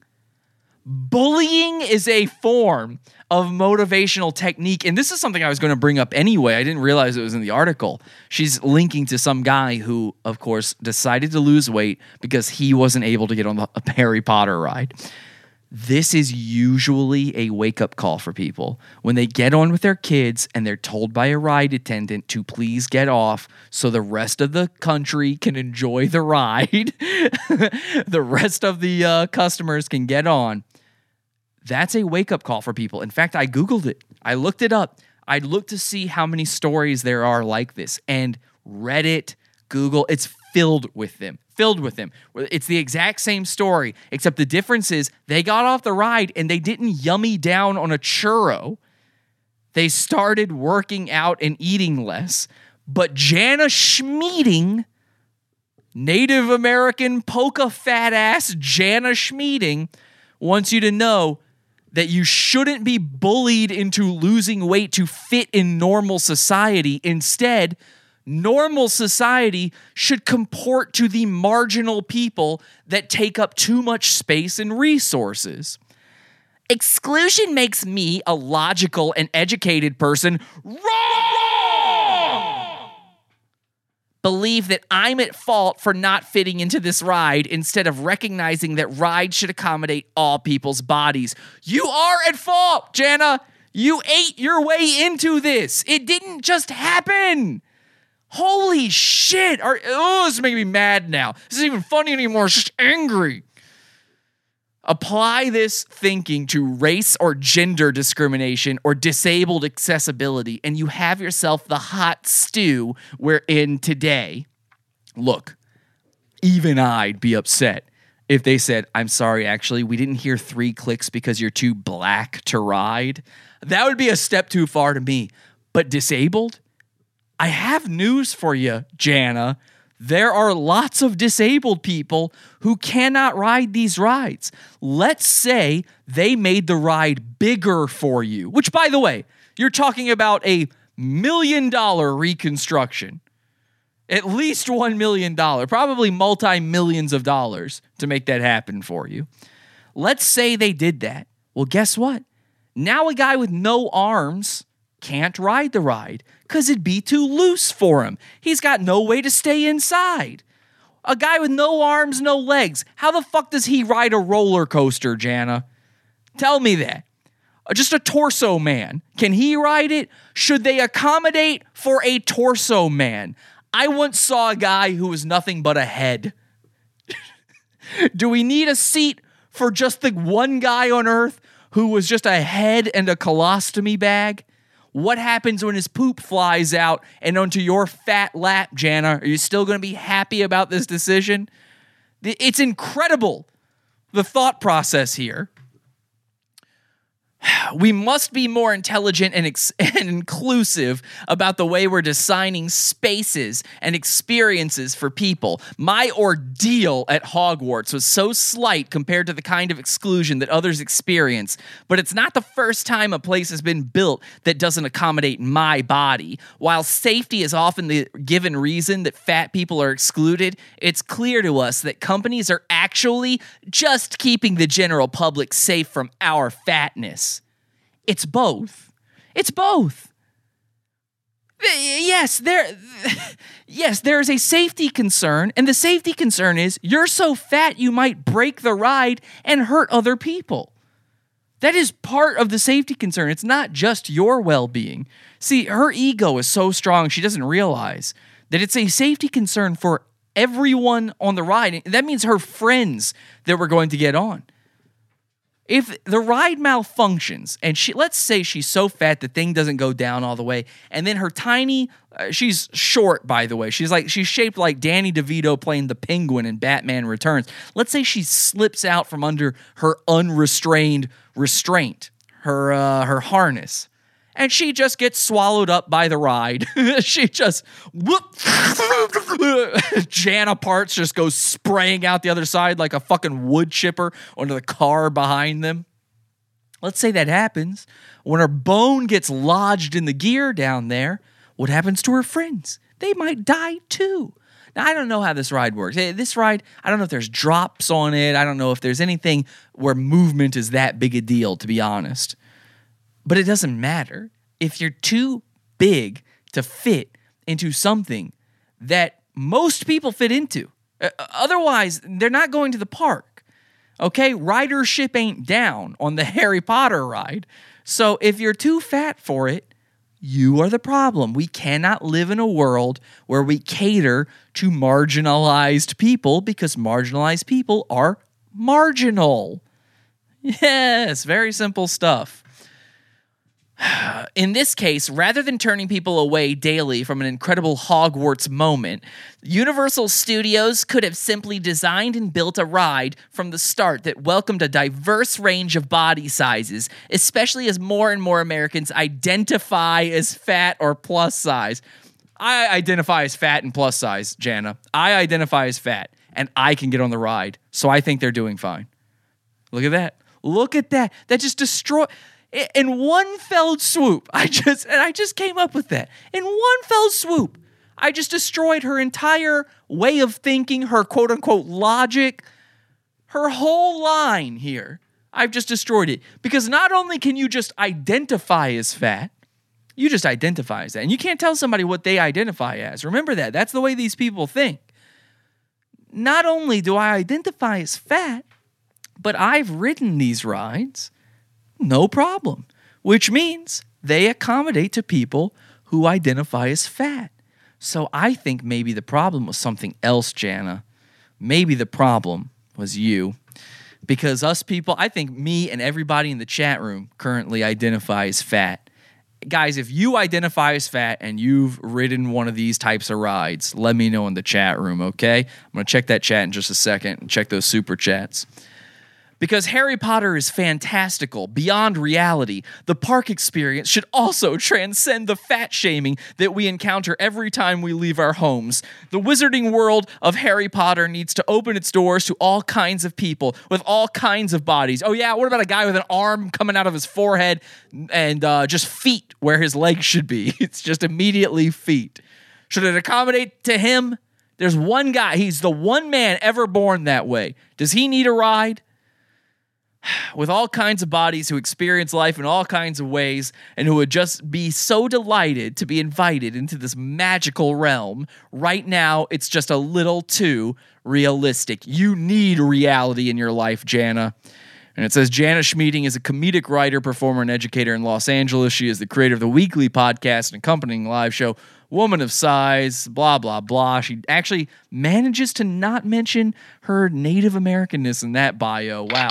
A: Bullying is a form of motivational technique. And this is something I was going to bring up anyway. I didn't realize it was in the article. She's linking to some guy who, of course, decided to lose weight because he wasn't able to get on the Harry Potter ride. This is usually a wake up call for people when they get on with their kids and they're told by a ride attendant to please get off so the rest of the country can enjoy the ride. the rest of the uh, customers can get on that's a wake up call for people. In fact, I Googled it, I looked it up. I looked to see how many stories there are like this. And Reddit, Google, it's filled with them. Filled with them. It's the exact same story, except the difference is they got off the ride and they didn't yummy down on a churro. They started working out and eating less. But Jana Schmieding, Native American polka fat ass Jana Schmieding, wants you to know that you shouldn't be bullied into losing weight to fit in normal society. Instead, normal society should comport to the marginal people that take up too much space and resources. Exclusion makes me, a logical and educated person, wrong! Believe that I'm at fault for not fitting into this ride instead of recognizing that rides should accommodate all people's bodies. You are at fault, Jana. You ate your way into this. It didn't just happen. Holy shit. Are, oh, this is making me mad now. This isn't even funny anymore. It's just angry. Apply this thinking to race or gender discrimination or disabled accessibility, and you have yourself the hot stew we're in today. Look, even I'd be upset if they said, I'm sorry, actually, we didn't hear three clicks because you're too black to ride. That would be a step too far to me. But disabled? I have news for you, Jana there are lots of disabled people who cannot ride these rides. Let's say they made the ride bigger for you, which, by the way, you're talking about a million dollar reconstruction. At least $1 million, probably multi millions of dollars to make that happen for you. Let's say they did that. Well, guess what? Now a guy with no arms can't ride the ride because it'd be too loose for him. He's got no way to stay inside. A guy with no arms, no legs. How the fuck does he ride a roller coaster, Jana? Tell me that. Uh, just a torso man. Can he ride it? Should they accommodate for a torso man? I once saw a guy who was nothing but a head. Do we need a seat for just the one guy on earth who was just a head and a colostomy bag? What happens when his poop flies out and onto your fat lap, Jana? Are you still going to be happy about this decision? It's incredible the thought process here we must be more intelligent and, ex- and, inclusive about the way we're designing spaces and experiences for people. My ordeal at Hogwarts was so slight compared to the kind of exclusion that others experience, but it's not the first time a place has been built that doesn't accommodate my body. While safety is often the given reason that fat people are excluded, it's clear to us that companies are actually just keeping the general public safe from our fatness. It's both. It's both. Yes, there yes, there is a safety concern and the safety concern is you're so fat you might break the ride and hurt other people. That is part of the safety concern. It's not just your well-being. See, her ego is so strong she doesn't realize that it's a safety concern for everyone on the ride. That means her friends that we're going to get on. If the ride malfunctions and she let's say she's so fat the thing doesn't go down all the way and then her tiny uh, she's short by the way. She's like she's shaped like danny devito playing the penguin in batman returns. Let's say she slips out from under her unrestrained restraint her uh, her harness and she just gets swallowed up by the ride. she just whoop. Jana parts just goes spraying out the other side like a fucking wood chipper onto the car behind them. Let's say that happens. When her bone gets lodged in the gear down there, what happens to her friends? They might die too. Now, I don't know how this ride works. This ride, I don't know if there's drops on it. I don't know if there's anything where movement is that big a deal, to be honest but it doesn't matter if you're too big to fit into something that most people fit into. Uh, otherwise, they're not going to the park. Okay, ridership ain't down on the Harry Potter ride. So if you're too fat for it, you are the problem. We cannot live in a world where we cater to marginalized people because marginalized people are marginal. Yes, very simple stuff. In this case, rather than turning people away daily from an incredible Hogwarts moment, Universal Studios could have simply designed and built a ride from the start that welcomed a diverse range of body sizes, especially as more and more Americans identify as fat or plus size. I identify as fat and plus size, Jana. I identify as fat, and I can get on the ride, so I think they're doing fine. Look at that. Look at that. That just destroy i- in one fell swoop. I just and I just came up with that. In one fell swoop, I just destroyed her entire way of thinking, her quote unquote logic, her whole line here. I've just destroyed it because not only can you just identify as fat, you just identify as that. And you can't tell somebody what they identify as. Remember that. That's the way these people think. Not only do I identify as fat, but I've ridden these rides no problem, which means they accommodate to people who identify as fat. So I think maybe the problem was something else, Jana. Maybe the problem was you. Because us people, I think me and everybody in the chat room currently identify as fat. Guys, if you identify as fat and you've ridden one of these types of rides, let me know in the chat room, okay? I'm gonna check that chat in just a second and check those super chats. Because Harry Potter is fantastical, beyond reality, the park experience should also transcend the fat shaming that we encounter every time we leave our homes. The wizarding world of Harry Potter needs to open its doors to all kinds of people with all kinds of bodies. Oh, yeah, what about a guy with an arm coming out of his forehead and uh, just feet where his legs should be? It's just immediately feet. Should it accommodate to him? There's one guy, he's the one man ever born that way. Does he need a ride? With all kinds of bodies who experience life in all kinds of ways and who would just be so delighted to be invited into this magical realm. Right now, it's just a little too realistic. You need reality in your life, Jana. And it says Jana Schmieding is a comedic writer, performer, and educator in Los Angeles. She is the creator of the weekly podcast and accompanying live show, Woman of Size, blah, blah, blah. She actually manages to not mention her Native Americanness in that bio. Wow.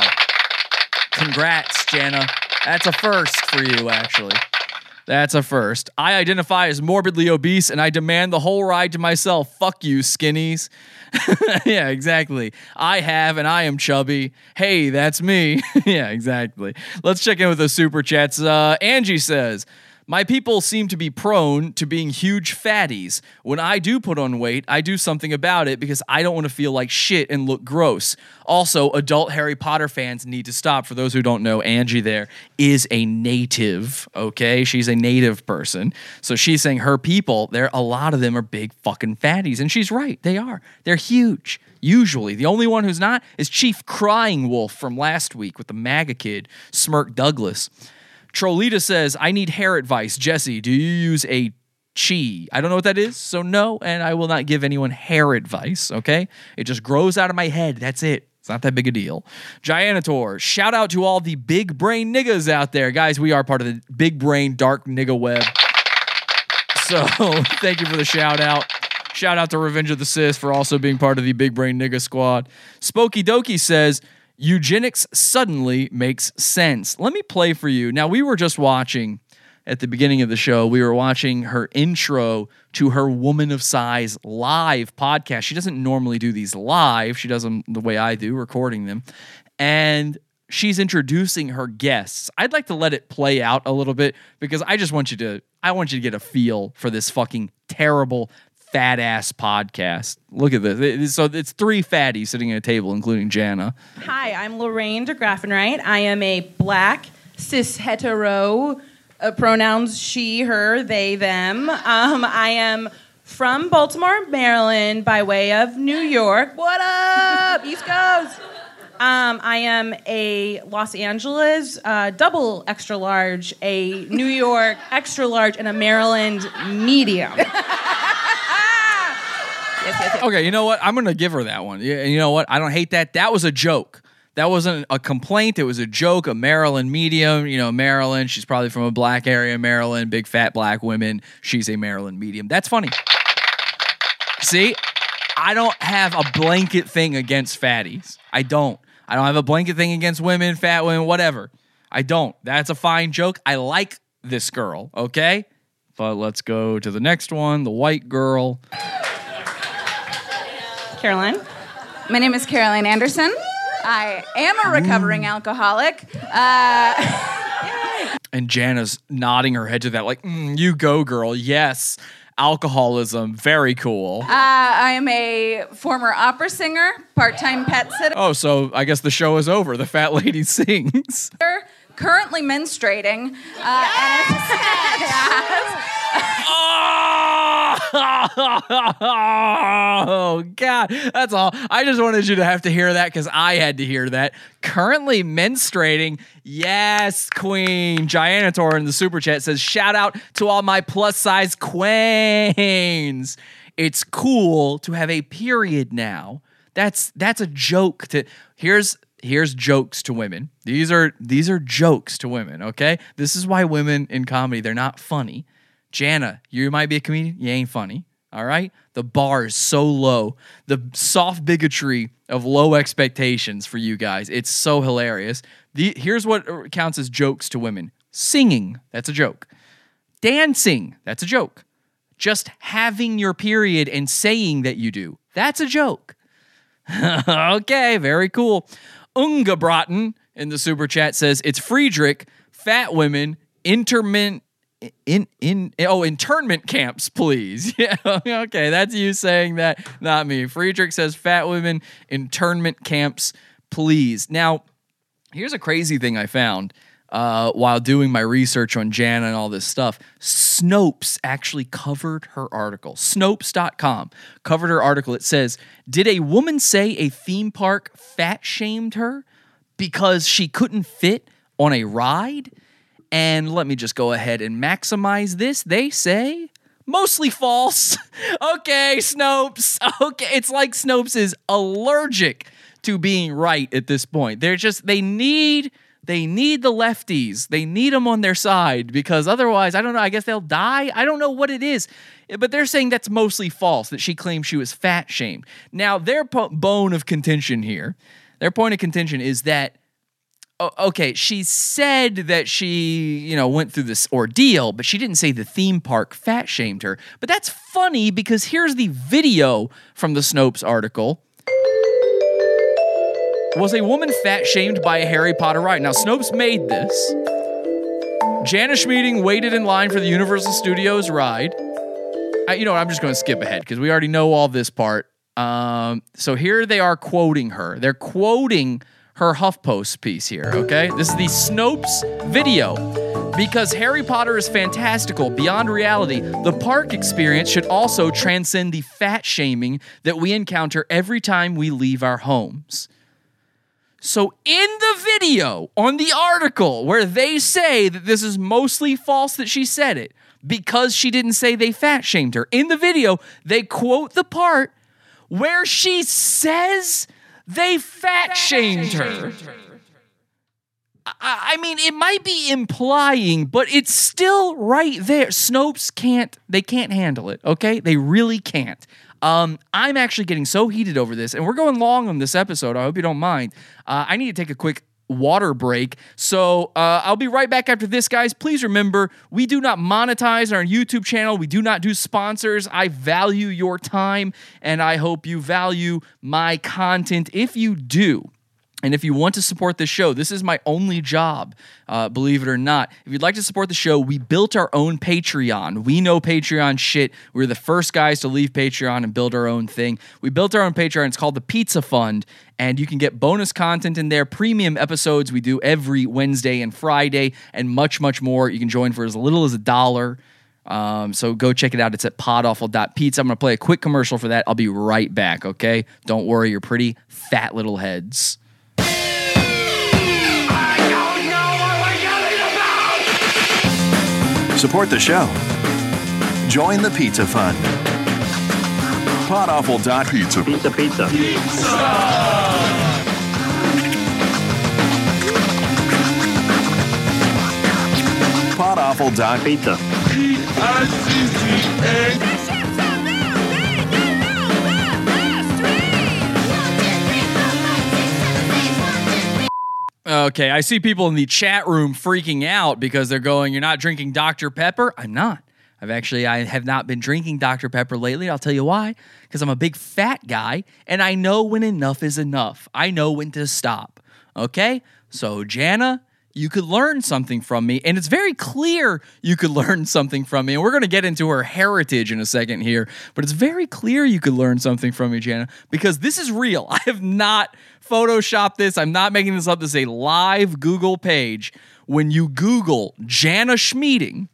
A: Congrats, Jana. That's a first for you, actually. That's a first. I identify as morbidly obese and I demand the whole ride to myself. Fuck you, skinnies. yeah, exactly. I have and I am chubby. Hey, that's me. yeah, exactly. Let's check in with the super chats. Uh, Angie says, my people seem to be prone to being huge fatties. When I do put on weight, I do something about it because I don't want to feel like shit and look gross. Also, adult Harry Potter fans need to stop. For those who don't know, Angie there is a native, okay? She's a native person. So she's saying her people, there a lot of them are big fucking fatties and she's right. They are. They're huge. Usually, the only one who's not is Chief Crying Wolf from last week with the MAGA kid, Smirk Douglas. Trollita says, I need hair advice. Jesse, do you use a chi? I don't know what that is, so no, and I will not give anyone hair advice, okay? It just grows out of my head. That's it. It's not that big a deal. Gianator, shout out to all the big brain niggas out there. Guys, we are part of the big brain dark nigga web. So thank you for the shout out. Shout out to Revenge of the Sis for also being part of the Big Brain Nigga Squad. Spokey Dokie says, Eugenics suddenly makes sense. Let me play for you. Now, we were just watching at the beginning of the show, we were watching her intro to her Woman of Size live podcast. She doesn't normally do these live, she does them the way I do, recording them. And she's introducing her guests. I'd like to let it play out a little bit because I just want you to I want you to get a feel for this fucking terrible fat ass podcast. Look at this. So it's three fatties sitting at a table, including Jana.
E: Hi, I'm Lorraine de Graffenright. I am a black, cis hetero, uh, pronouns she, her, they, them. Um, I am from Baltimore, Maryland, by way of New York. What up, East Coast? Um, I am a Los Angeles uh, double extra large, a New York extra large, and a Maryland medium. Yes, yes.
A: Okay, you know what? I'm gonna give her that one. Yeah, you know what? I don't hate that. That was a joke. That wasn't a complaint. It was a joke. A Maryland medium. You know, Maryland. She's probably from a black area, Maryland. Big fat black women. She's a Maryland medium. That's funny. See, I don't have a blanket thing against fatties. I don't. I don't have a blanket thing against women, fat women, whatever. I don't. That's a fine joke. I like this girl. Okay, but let's go to the next one. The white girl.
E: Caroline?
F: My name is Caroline Anderson. I am a recovering alcoholic. Uh,
A: And Jana's nodding her head to that, like, "Mm, you go, girl. Yes. Alcoholism. Very cool.
F: uh, I am a former opera singer, part-time pet sitter,
A: oh, so I guess the show is over. The fat lady sings.
F: currently menstruating. Uh,
A: oh, God. That's all. I just wanted you to have to hear that because I had to hear that. Currently menstruating. Yes, Queen. Gianator in the super chat says, shout out to all my plus size queens. It's cool to have a period now. That's that's a joke to here's here's jokes to women. These are these are jokes to women, okay? This is why women in comedy, they're not funny. Jana, you might be a comedian, you ain't funny. All right? The bar is so low. The soft bigotry of low expectations for you guys. It's so hilarious. The, here's what counts as jokes to women. Singing, that's a joke. Dancing, that's a joke. Just having your period and saying that you do, that's a joke. okay, very cool. Unga Broughton in the super chat says it's Friedrich, fat women, interment in in oh internment camps, please. Yeah, okay, that's you saying that, not me. Friedrich says fat women, internment camps, please. Now, here's a crazy thing I found uh, while doing my research on Jana and all this stuff. Snopes actually covered her article. Snopes.com covered her article. It says, Did a woman say a theme park fat shamed her because she couldn't fit on a ride? And let me just go ahead and maximize this. They say mostly false. okay, Snopes. Okay, it's like Snopes is allergic to being right at this point. They're just they need they need the lefties. They need them on their side because otherwise, I don't know, I guess they'll die. I don't know what it is. But they're saying that's mostly false that she claims she was fat shamed. Now, their po- bone of contention here, their point of contention is that okay, she said that she, you know, went through this ordeal, but she didn't say the theme park fat shamed her. But that's funny because here's the video from the Snopes article. Was a woman fat shamed by a Harry Potter ride? Now, Snopes made this. Jana Schmieding waited in line for the Universal Studios ride. I, you know? I'm just going to skip ahead because we already know all this part. Um, so here they are quoting her. They're quoting her HuffPost piece here, okay? This is the Snopes video. Because Harry Potter is fantastical beyond reality, the park experience should also transcend the fat shaming that we encounter every time we leave our homes. So, in the video on the article where they say that this is mostly false that she said it because she didn't say they fat shamed her, in the video, they quote the part where she says they fat shamed her. I I mean, it might be implying, but it's still right there. Snopes can't, they can't handle it, okay? They really can't. Um, I'm actually getting so heated over this, and we're going long on this episode. I hope you don't mind. Uh, I need to take a quick water break. So uh, I'll be right back after this, guys. Please remember, we do not monetize our YouTube channel. We do not do sponsors. I value your time, and I hope you value my content. If you do, and if you want to support the show, this is my only job, uh, believe it or not. If you'd like to support the show, we built our own Patreon. We know Patreon shit. We are the first guys to leave Patreon and build our own thing. We built our own Patreon. It's called the Pizza Fund, and you can get bonus content in there, premium episodes we do every Wednesday and Friday, and much, much more. You can join for as little as a dollar. Um, so go check it out. It's at podawful.pizza. I'm going to play a quick commercial for that. I'll be right back, okay? Don't worry, you're pretty fat little heads.
G: Support the show. Join the Pizza Fund. Podawful.pizza.
C: Pizza, pizza. Pizza!
G: Podawful.pizza.
C: Pizza.
A: Okay, I see people in the chat room freaking out because they're going, "You're not drinking Dr. Pepper." I'm not. I've actually I have not been drinking Dr. Pepper lately. I'll tell you why. Because I'm a big fat guy and I know when enough is enough. I know when to stop. Okay? So Jana, you could learn something from me, and it's very clear you could learn something from me. And we're going to get into her heritage in a second here, but it's very clear you could learn something from me, Jana, because this is real. I have not photoshopped this. I'm not making this up. This is a live Google page. When you Google Jana Schmieding,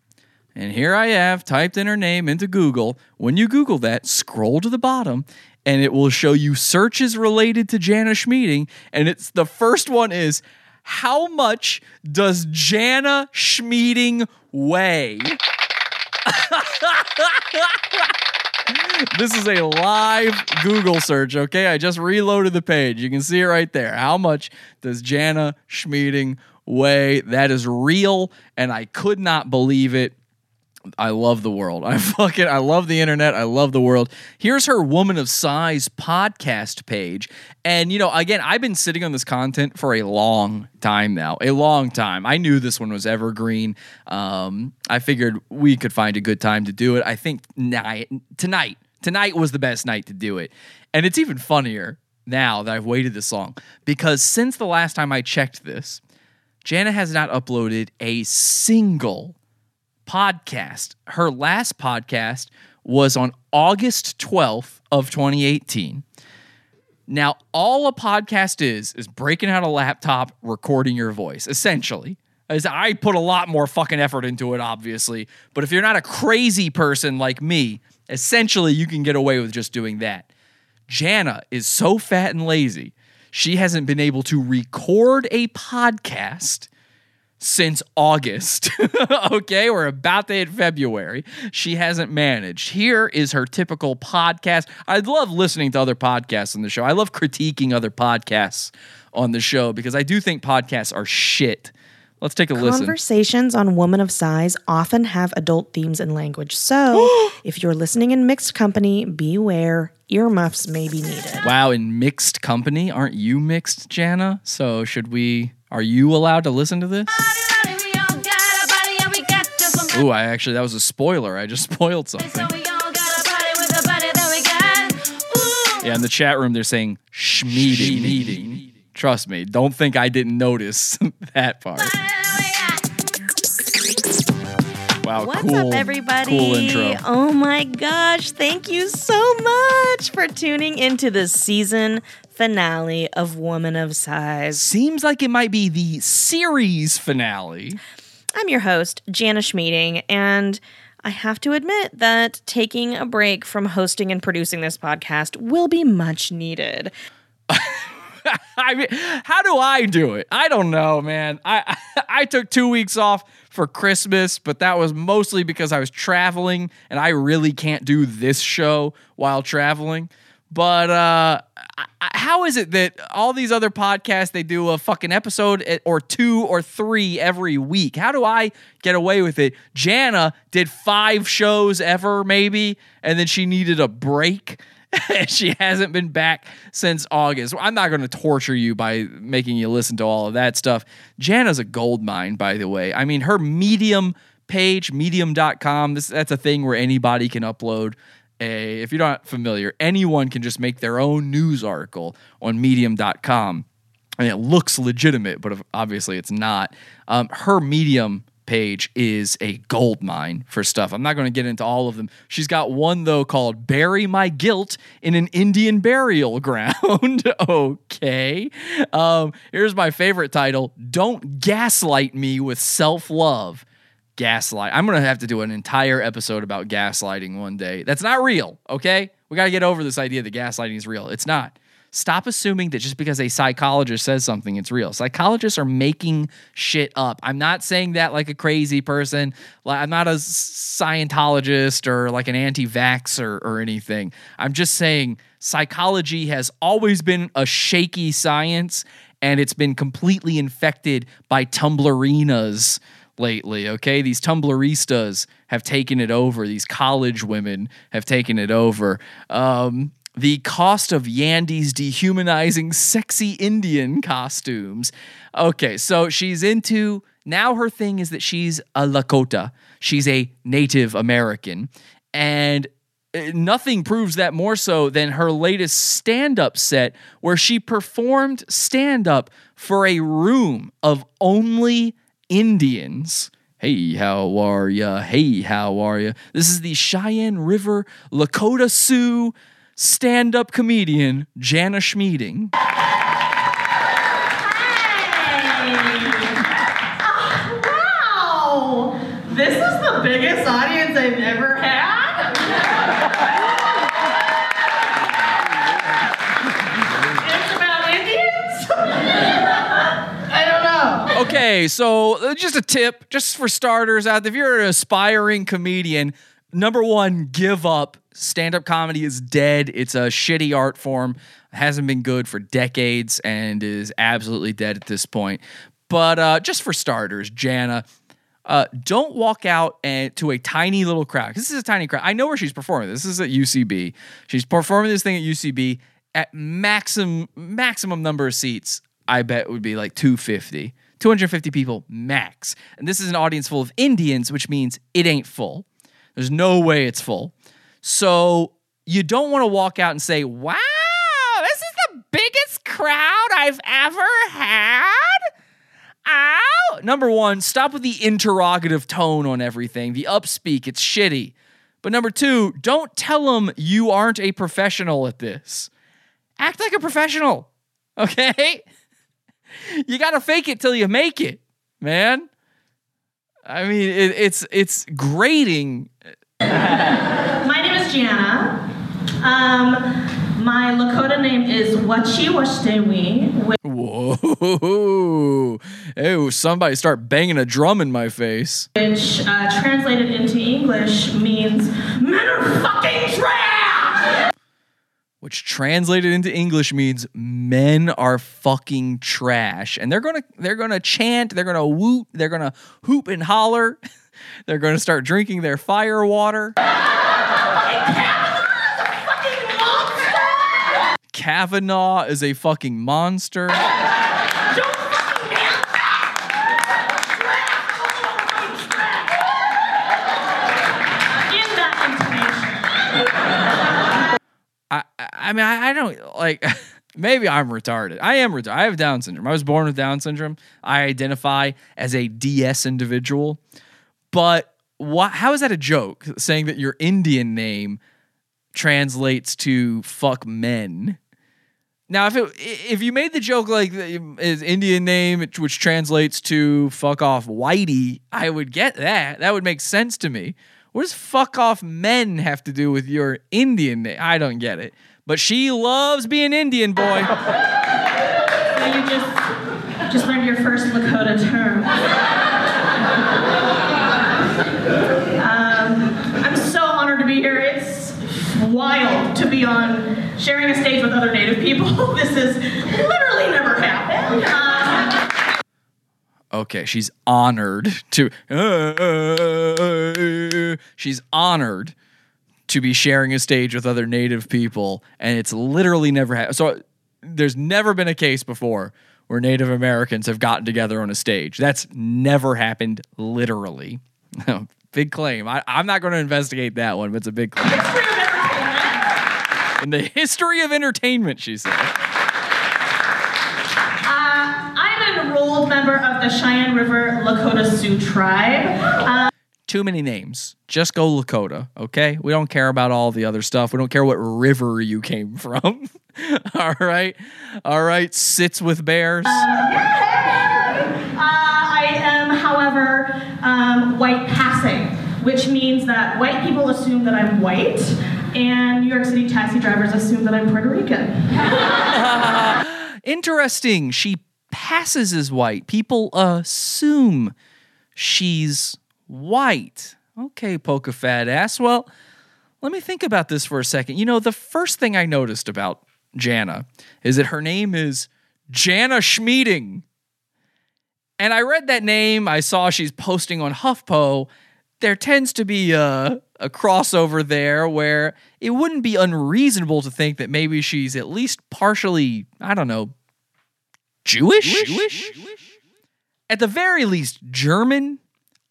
A: and here I have typed in her name into Google. When you Google that, scroll to the bottom and it will show you searches related to Jana Schmieding. And it's the first one is how much does Jana Schmieding weigh? this is a live Google search, okay? I just reloaded the page. You can see it right there. How much does Jana Schmieding weigh? That is real, and I could not believe it. I love the world. I fucking I love the internet. I love the world. Here's her Woman of Size podcast page. And you know, again, I've been sitting on this content for a long time now. A long time. I knew this one was evergreen. Um, I figured we could find a good time to do it. I think night tonight tonight was the best night to do it. And it's even funnier now that I've waited this long because since the last time I checked this, Jana has not uploaded a single podcast. Her last podcast was on August 12th of 2018. Now, all a podcast is is breaking out a laptop, recording your voice, essentially. As I put a lot more fucking effort into it, obviously. But if you're not a crazy person like me, essentially you can get away with just doing that. Jana is so fat and lazy, she hasn't been able to record a podcast since August. okay, we're about to hit February. She hasn't managed. Here is her typical podcast. I love listening to other podcasts on the show. I love critiquing other podcasts on the show because I do think podcasts are shit. Let's take a listen.
H: Conversations on Woman of Size often have adult themes and language. So, if you're listening in mixed company, beware. Earmuffs may be needed.
A: Wow, in mixed company, aren't you mixed, Jana? So should we? Are you allowed to listen to this? Ooh, I actually that was a spoiler. I just spoiled something. Yeah, in the chat room they're saying schmeeding. Trust me, don't think I didn't notice that part. Wow,
H: What's
A: cool,
H: up, everybody?
A: Cool intro.
H: Oh my gosh, thank you so much for tuning into the season finale of Woman of Size.
A: Seems like it might be the series finale.
H: I'm your host, Jana Schmieding, and I have to admit that taking a break from hosting and producing this podcast will be much needed.
A: I mean, how do I do it? I don't know, man. I I took two weeks off for Christmas, but that was mostly because I was traveling, and I really can't do this show while traveling. But uh, I- I- how is it that all these other podcasts they do a fucking episode or two or three every week? How do I get away with it? Jana did five shows ever, maybe, and then she needed a break she hasn't been back since August. I'm not going to torture you by making you listen to all of that stuff. Jana's a gold mine, by the way. I mean, her Medium page, medium.com, this, that's a thing where anybody can upload a, if you're not familiar, anyone can just make their own news article on medium.com. And it looks legitimate, but obviously it's not. Um, her Medium page is a gold mine for stuff. I'm not going to get into all of them. She's got one though called "Bury My Guilt in an Indian Burial Ground." okay. Um, here's my favorite title: "Don't gaslight me with self-love." Gaslight. I'm going to have to do an entire episode about gaslighting one day. That's not real. Okay, we got to get over this idea that gaslighting is real. It's not. Stop assuming that just because a psychologist says something, it's real. Psychologists are making shit up. I'm not saying that like a crazy person. I'm not a Scientologist or like an anti vaxxer or anything. I'm just saying psychology has always been a shaky science and it's been completely infected by Tumblrinas lately. Okay, these Tumblristas have taken it over. These college women have taken it over. Um, the cost of Yandy's dehumanizing sexy Indian costumes. Okay, so she's into now her thing is that she's a Lakota. She's a Native American. And uh, nothing proves that more so than her latest stand up set where she performed stand up for a room of only Indians. Hey, how are ya? Hey, how are ya? This is the Cheyenne River Lakota Sioux stand up comedian Jana Schmieding. Hey.
I: Wow! This is the biggest audience I've ever had. it's about Indians? I don't know.
A: Okay, so uh, just a tip, just for starters out if you're an aspiring comedian, number one, give up. Stand up comedy is dead. It's a shitty art form, hasn't been good for decades, and is absolutely dead at this point. But uh, just for starters, Jana, uh, don't walk out and, to a tiny little crowd. This is a tiny crowd. I know where she's performing. This is at UCB. She's performing this thing at UCB at maximum maximum number of seats. I bet would be like 250. 250 people max. And this is an audience full of Indians, which means it ain't full. There's no way it's full. So you don't want to walk out and say, wow, this is the biggest crowd I've ever had. Ow. Number one, stop with the interrogative tone on everything. The upspeak, it's shitty. But number two, don't tell them you aren't a professional at this. Act like a professional, okay? You got to fake it till you make it, man. I mean, it, it's it's grating.
I: Is Gianna. Um, my Lakota name is Wachi Washtewi,
A: Whoa! Oh, somebody start banging a drum in my face.
I: which uh, translated into English means men are fucking trash.
A: which translated into English means men are fucking trash. And they're gonna they're gonna chant, they're gonna whoop, they're gonna hoop and holler, they're gonna start drinking their fire water. Kavanaugh is a fucking monster.
I: In that intonation.
A: I, I I mean, I, I don't like. Maybe I'm retarded. I am retarded. I have Down syndrome. I was born with Down syndrome. I identify as a DS individual. But How is that a joke? Saying that your Indian name translates to "fuck men." Now, if it if you made the joke like um, is Indian name, which translates to "fuck off whitey," I would get that. That would make sense to me. What does "fuck off men" have to do with your Indian name? I don't get it. But she loves being Indian, boy.
I: You just just learned your first Lakota term. Um, I'm so honored to be here. It's on sharing a stage with other Native people. this has literally never happened. Um,
A: Okay, she's honored to. she's honored to be sharing a stage with other native people and it's literally never happened. So there's never been a case before where Native Americans have gotten together on a stage. That's never happened literally. big claim. I, I'm not going to investigate that one, but it's a big claim. In the history of entertainment, she said.
I: Uh, I'm an enrolled member of the Cheyenne River Lakota Sioux tribe. Uh,
A: Too many names. Just go Lakota, okay? We don't care about all the other stuff. We don't care what river you came from. all right? All right, sits with bears.
I: Uh, I am, however, um, white passing, which means that white people assume that I'm white, and New York City taxi drivers assume that I'm Puerto Rican.
A: Interesting. She passes as white. People assume she's white. Okay, poke a fat ass. Well, let me think about this for a second. You know, the first thing I noticed about Jana is that her name is Jana Schmieding. And I read that name. I saw she's posting on HuffPo. There tends to be a, a crossover there where it wouldn't be unreasonable to think that maybe she's at least partially, I don't know, Jewish? Jewish? At the very least, German.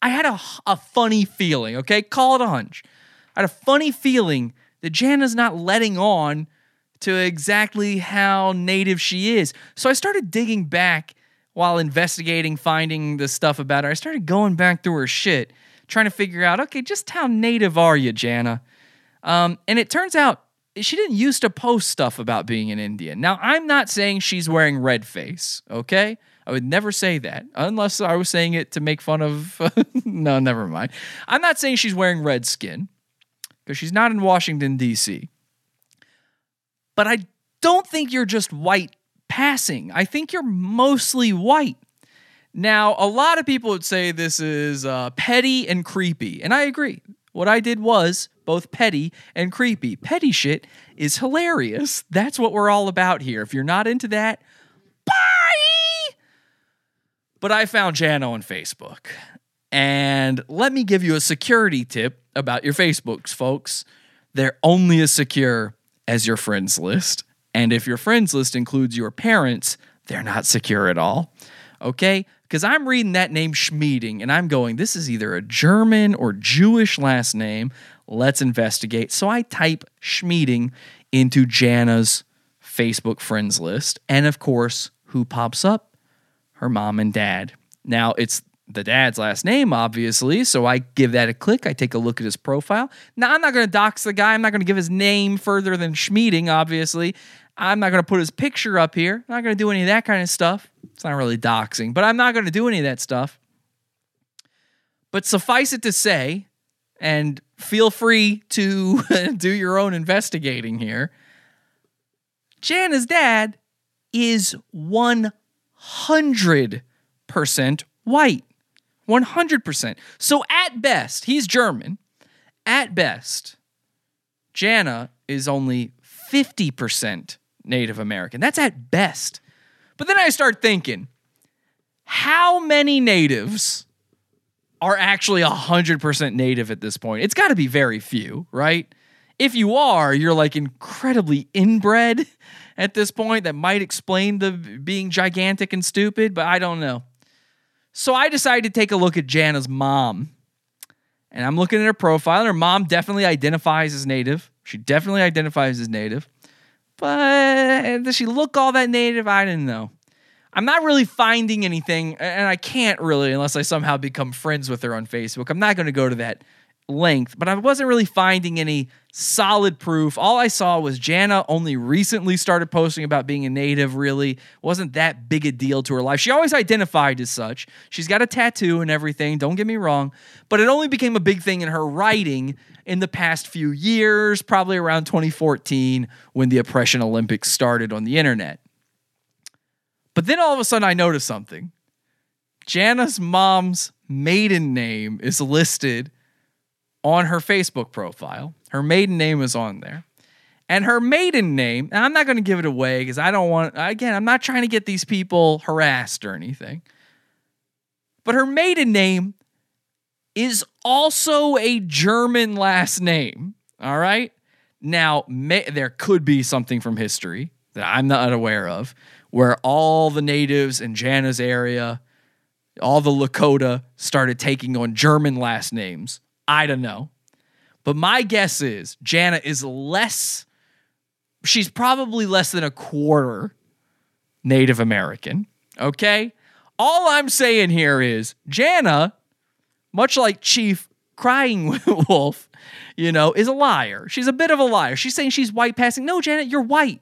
A: I had a, a funny feeling, okay? Call it a hunch. I had a funny feeling that Jana's not letting on to exactly how native she is. So I started digging back while investigating, finding the stuff about her. I started going back through her shit, trying to figure out, okay, just how native are you, Jana? Um, and it turns out she didn't used to post stuff about being an Indian. Now, I'm not saying she's wearing red face, okay? I would never say that unless I was saying it to make fun of. no, never mind. I'm not saying she's wearing red skin because she's not in Washington, D.C. But I don't think you're just white passing. I think you're mostly white. Now, a lot of people would say this is uh, petty and creepy, and I agree. What I did was both petty and creepy. Petty shit is hilarious. That's what we're all about here. If you're not into that, bye! But I found Jano on Facebook. And let me give you a security tip about your Facebooks, folks. They're only as secure as your friends list. And if your friends list includes your parents, they're not secure at all. Okay? Because I'm reading that name Schmieding and I'm going, this is either a German or Jewish last name. Let's investigate. So I type Schmieding into Jana's Facebook friends list. And of course, who pops up? Her mom and dad. Now, it's the dad's last name, obviously. So I give that a click. I take a look at his profile. Now, I'm not going to dox the guy. I'm not going to give his name further than Schmieding, obviously. I'm not going to put his picture up here. I'm not going to do any of that kind of stuff. It's not really doxing, but I'm not going to do any of that stuff. But suffice it to say, and feel free to do your own investigating here. Jana's dad is 100% white. 100%. So at best, he's German. At best, Jana is only 50% Native American. That's at best. But then I start thinking, how many natives are actually 100% native at this point? It's got to be very few, right? If you are, you're like incredibly inbred at this point. That might explain the being gigantic and stupid, but I don't know. So I decided to take a look at Jana's mom. And I'm looking at her profile. Her mom definitely identifies as native. She definitely identifies as native. But does she look all that native? I didn't know. I'm not really finding anything, and I can't really unless I somehow become friends with her on Facebook. I'm not going to go to that length, but I wasn't really finding any solid proof. All I saw was Jana only recently started posting about being a native, really. Wasn't that big a deal to her life. She always identified as such. She's got a tattoo and everything, don't get me wrong, but it only became a big thing in her writing in the past few years, probably around 2014 when the Oppression Olympics started on the internet. But then all of a sudden I noticed something. Jana's mom's maiden name is listed on her Facebook profile. Her maiden name is on there. And her maiden name, I'm not going to give it away because I don't want, again, I'm not trying to get these people harassed or anything. But her maiden name is also a German last name. All right. Now, may, there could be something from history that I'm not aware of where all the natives in Jana's area, all the Lakota started taking on German last names. I don't know. But my guess is Jana is less, she's probably less than a quarter Native American. Okay? All I'm saying here is Jana, much like Chief Crying Wolf, you know, is a liar. She's a bit of a liar. She's saying she's white passing. No, Janet, you're white.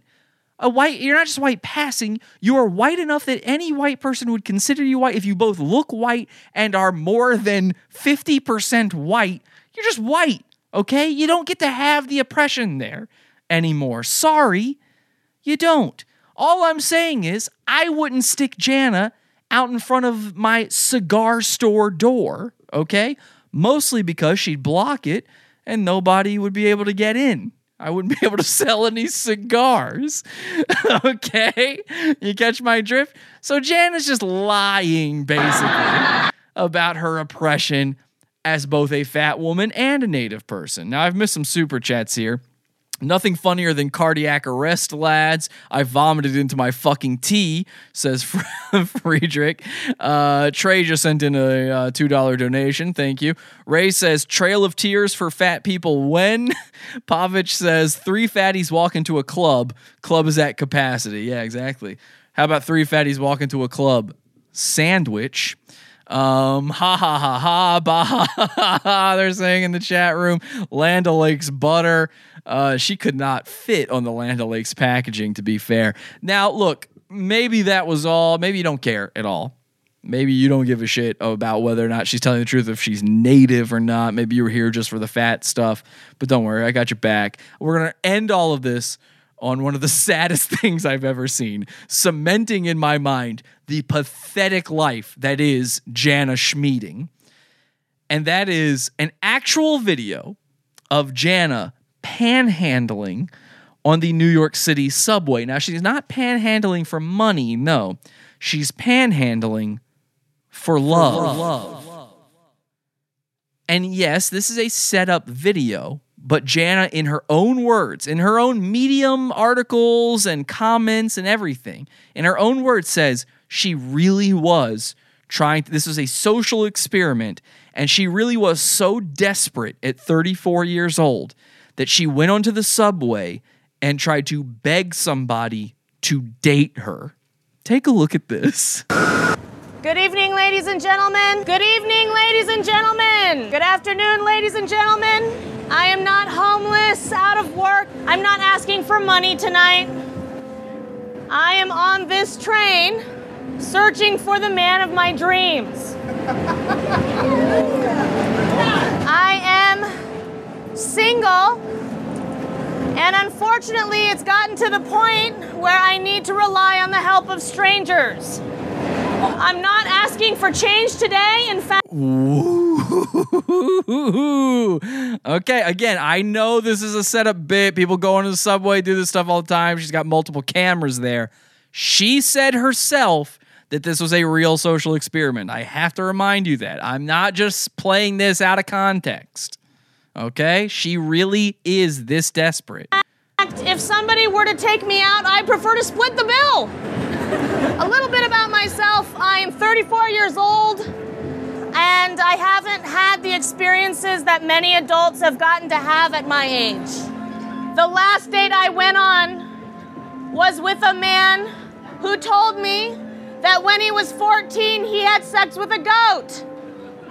A: A white, you're not just white passing, you are white enough that any white person would consider you white if you both look white and are more than 50% white. You're just white, okay? You don't get to have the oppression there anymore. Sorry, you don't. All I'm saying is, I wouldn't stick Jana out in front of my cigar store door, okay? Mostly because she'd block it and nobody would be able to get in. I wouldn't be able to sell any cigars. okay? You catch my drift? So Jan is just lying, basically, about her oppression as both a fat woman and a native person. Now, I've missed some super chats here. Nothing funnier than cardiac arrest, lads. I vomited into my fucking tea, says Friedrich. Uh, Trey just sent in a uh, $2 donation. Thank you. Ray says, Trail of Tears for fat people when? Pavich says, Three fatties walk into a club. Club is at capacity. Yeah, exactly. How about three fatties walk into a club? Sandwich. Um, ha ha ha ha, bah ha ha ha. They're saying in the chat room, Land O'Lakes butter. Uh, she could not fit on the Land O'Lakes packaging, to be fair. Now, look, maybe that was all. Maybe you don't care at all. Maybe you don't give a shit about whether or not she's telling the truth, if she's native or not. Maybe you were here just for the fat stuff. But don't worry, I got your back. We're going to end all of this on one of the saddest things I've ever seen, cementing in my mind the pathetic life that is Jana Schmieding. And that is an actual video of Jana panhandling on the New York City subway. Now, she's not panhandling for money, no. She's panhandling for love. Love. And yes, this is a setup video, but Jana, in her own words, in her own medium articles and comments and everything, in her own words, says she really was trying to, this was a social experiment, and she really was so desperate at 34 years old that she went onto the subway and tried to beg somebody to date her. Take a look at this.
B: Good evening, ladies and gentlemen. Good evening, ladies and gentlemen. Good afternoon, ladies and gentlemen. I am not homeless, out of work. I'm not asking for money tonight. I am on this train searching for the man of my dreams. I am single, and unfortunately, it's gotten to the point where I need to rely on the help of strangers. I'm not asking for change today. In fact,
A: Okay, again, I know this is a setup bit. People go into the subway, do this stuff all the time. She's got multiple cameras there. She said herself that this was a real social experiment. I have to remind you that. I'm not just playing this out of context. Okay? She really is this desperate.
B: if somebody were to take me out, I prefer to split the bill. A little bit about myself I am 34 years old, and I haven't had the experiences that many adults have gotten to have at my age. The last date I went on was with a man who told me that when he was 14, he had sex with a goat.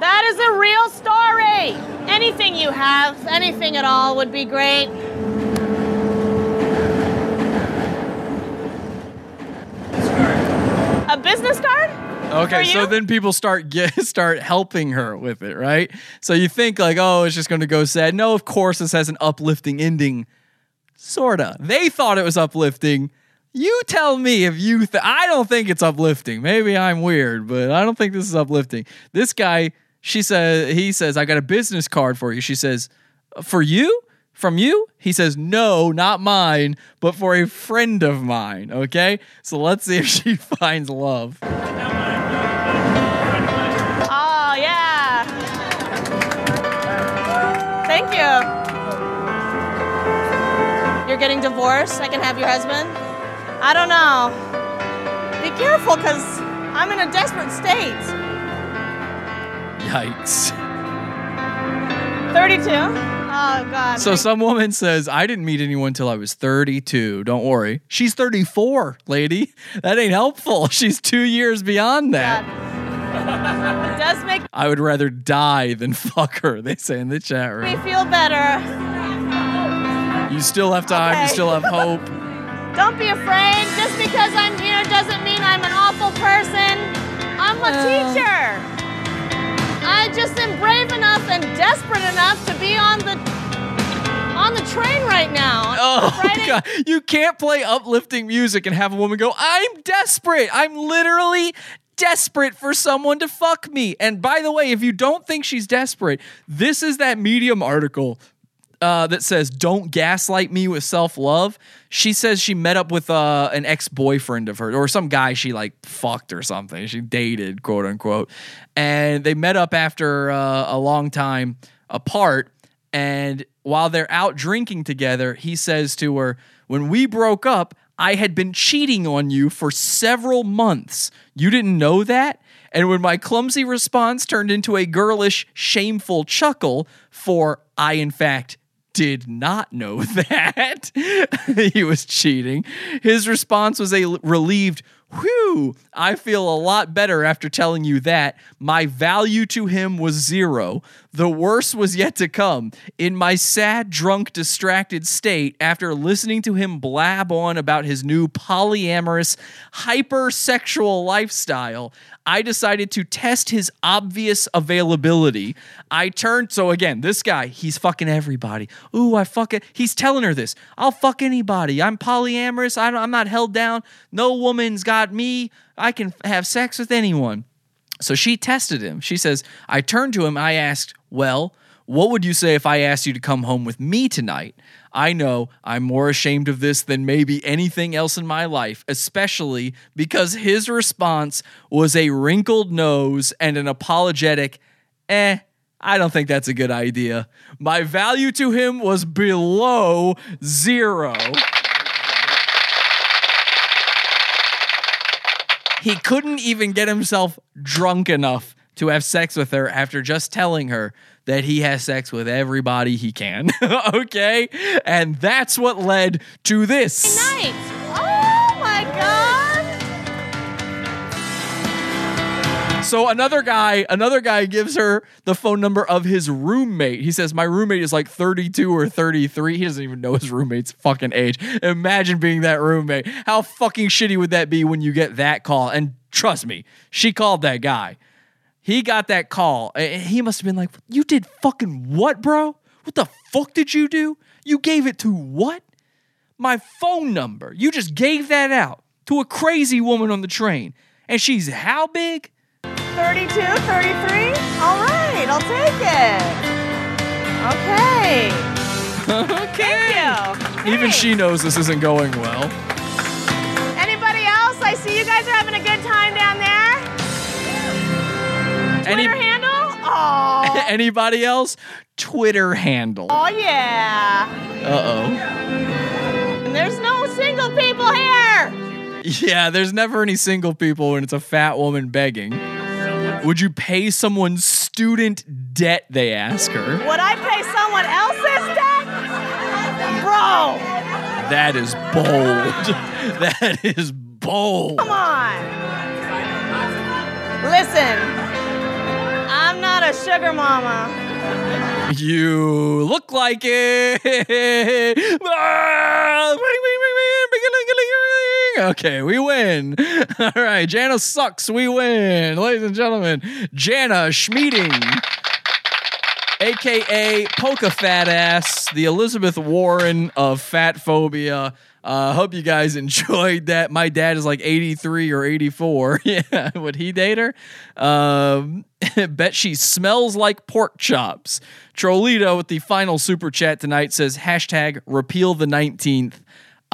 B: That is a real story. Anything you have, anything at all, would be great. A business card?
A: Okay, so then people start get start helping her with it, right? So you think like, oh, it's just going to go sad. No, of course this has an uplifting ending. Sorta. They thought it was uplifting. You tell me if you. Th- I don't think it's uplifting. Maybe I'm weird, but I don't think this is uplifting. This guy, she says, he says, I got a business card for you. She says, for you? From you? He says, no, not mine, but for a friend of mine. Okay, so let's see if she finds love.
B: Oh, yeah. Thank you. You're getting divorced? I can have your husband? I don't know. Be careful, because I'm in a desperate state.
A: Yikes.
B: 32? Oh, God.
A: So some woman says, I didn't meet anyone till I was 32. Don't worry. She's 34, lady. That ain't helpful. She's two years beyond that.
B: It does make
A: I would rather die than fuck her, they say in the chat
B: me
A: room.
B: feel better.
A: You still have time. You still have hope.
B: Don't be afraid. Just because I'm here doesn't mean I'm an awful person. I'm a teacher. I just am brave enough and desperate enough to be on the on the train right now.
A: Oh,
B: Friday-
A: God. You can't play uplifting music and have a woman go, I'm desperate. I'm literally desperate for someone to fuck me. And by the way, if you don't think she's desperate, this is that Medium article uh, that says, Don't gaslight me with self love. She says she met up with uh, an ex boyfriend of hers or some guy she like fucked or something. She dated, quote unquote. And they met up after uh, a long time apart. And while they're out drinking together, he says to her, When we broke up, I had been cheating on you for several months. You didn't know that? And when my clumsy response turned into a girlish, shameful chuckle for, I in fact did not know that he was cheating, his response was a relieved, Whew, I feel a lot better after telling you that. My value to him was zero. The worst was yet to come. In my sad, drunk, distracted state, after listening to him blab on about his new polyamorous, hypersexual lifestyle, I decided to test his obvious availability. I turned, so again, this guy, he's fucking everybody. Ooh, I fuck it. He's telling her this. I'll fuck anybody. I'm polyamorous. I I'm not held down. No woman's got me. I can have sex with anyone. So she tested him. She says, I turned to him. I asked, Well, what would you say if I asked you to come home with me tonight? I know I'm more ashamed of this than maybe anything else in my life, especially because his response was a wrinkled nose and an apologetic, eh, I don't think that's a good idea. My value to him was below zero. He couldn't even get himself drunk enough to have sex with her after just telling her that he has sex with everybody he can. okay? And that's what led to this.
B: Night. Oh my god.
A: So another guy, another guy gives her the phone number of his roommate. He says, "My roommate is like 32 or 33. He doesn't even know his roommate's fucking age. Imagine being that roommate. How fucking shitty would that be when you get that call? And trust me, she called that guy. He got that call. and He must have been like, "You did fucking what, bro? What the fuck did you do? You gave it to what? My phone number. You just gave that out to a crazy woman on the train. And she's how big?
B: 32, 33? All right, I'll take it. Okay.
A: okay.
B: Thank you.
A: Even she knows this isn't going well.
B: Anybody else? I see you guys are having a good time down there.
A: Any,
B: Twitter handle? Oh.
A: anybody else? Twitter handle.
B: Oh yeah.
A: Uh oh.
B: And there's no single people here.
A: Yeah, there's never any single people when it's a fat woman begging. Would you pay someone's student debt? They ask her.
B: Would I pay someone else's debt? Bro,
A: That is bold. That is bold.
B: come on. Listen, I'm not a sugar mama.
A: You look like it. Ah, Okay, we win. All right, Jana sucks. We win. Ladies and gentlemen, Jana Schmieding, aka Polka Fat Ass, the Elizabeth Warren of fat phobia. Uh, hope you guys enjoyed that. My dad is like 83 or 84. Yeah, would he date her? Um, bet she smells like pork chops. Trollita with the final super chat tonight says hashtag repeal the 19th.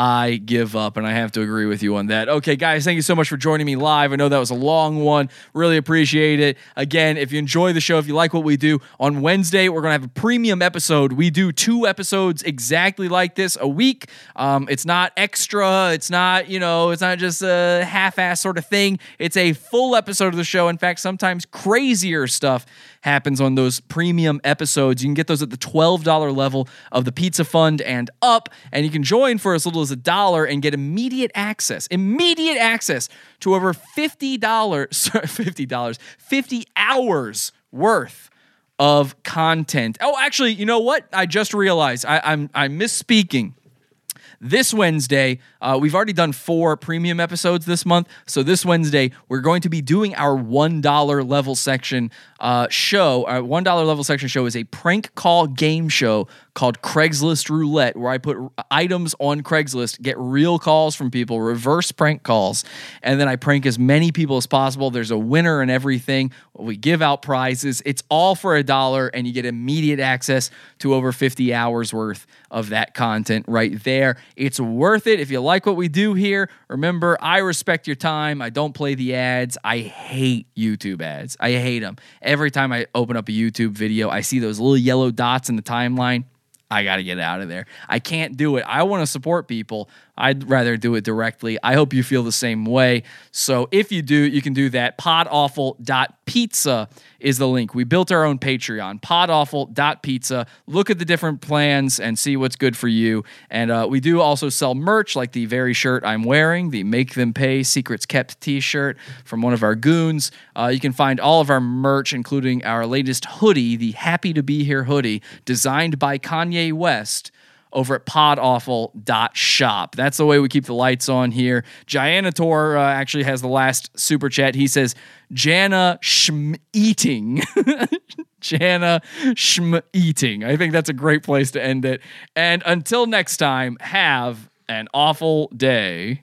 A: I give up, and I have to agree with you on that. Okay, guys, thank you so much for joining me live. I know that was a long one. Really appreciate it. Again, if you enjoy the show, if you like what we do, on Wednesday, we're going to have a premium episode. We do two episodes exactly like this a week. Um, it's not extra, it's not, you know, it's not just a half ass sort of thing. It's a full episode of the show. In fact, sometimes crazier stuff happens on those premium episodes. You can get those at the $12 level of the Pizza Fund and up, and you can join for as little as a dollar and get immediate access, immediate access to over $50, $50, 50 hours worth of content. Oh, actually, you know what? I just realized I, I'm I'm misspeaking. This Wednesday, uh, we've already done four premium episodes this month. So this Wednesday, we're going to be doing our $1 level section uh, show. Our $1 level section show is a prank call game show called Craigslist Roulette, where I put items on Craigslist, get real calls from people, reverse prank calls, and then I prank as many people as possible. There's a winner and everything. We give out prizes. It's all for a dollar, and you get immediate access to over 50 hours worth of that content right there. It's worth it if you like what we do here. Remember, I respect your time. I don't play the ads. I hate YouTube ads. I hate them. Every time I open up a YouTube video, I see those little yellow dots in the timeline. I got to get out of there. I can't do it. I want to support people. I'd rather do it directly. I hope you feel the same way. So if you do, you can do that. Podawful.pizza is the link. We built our own Patreon, podawful.pizza. Look at the different plans and see what's good for you. And uh, we do also sell merch like the very shirt I'm wearing, the Make Them Pay Secrets Kept t shirt from one of our goons. Uh, you can find all of our merch, including our latest hoodie, the Happy to Be Here hoodie, designed by Kanye West over at podawful.shop. That's the way we keep the lights on here. Gianator uh, actually has the last super chat. He says, Jana Schm eating. Jana Schm eating. I think that's a great place to end it. And until next time, have an awful day.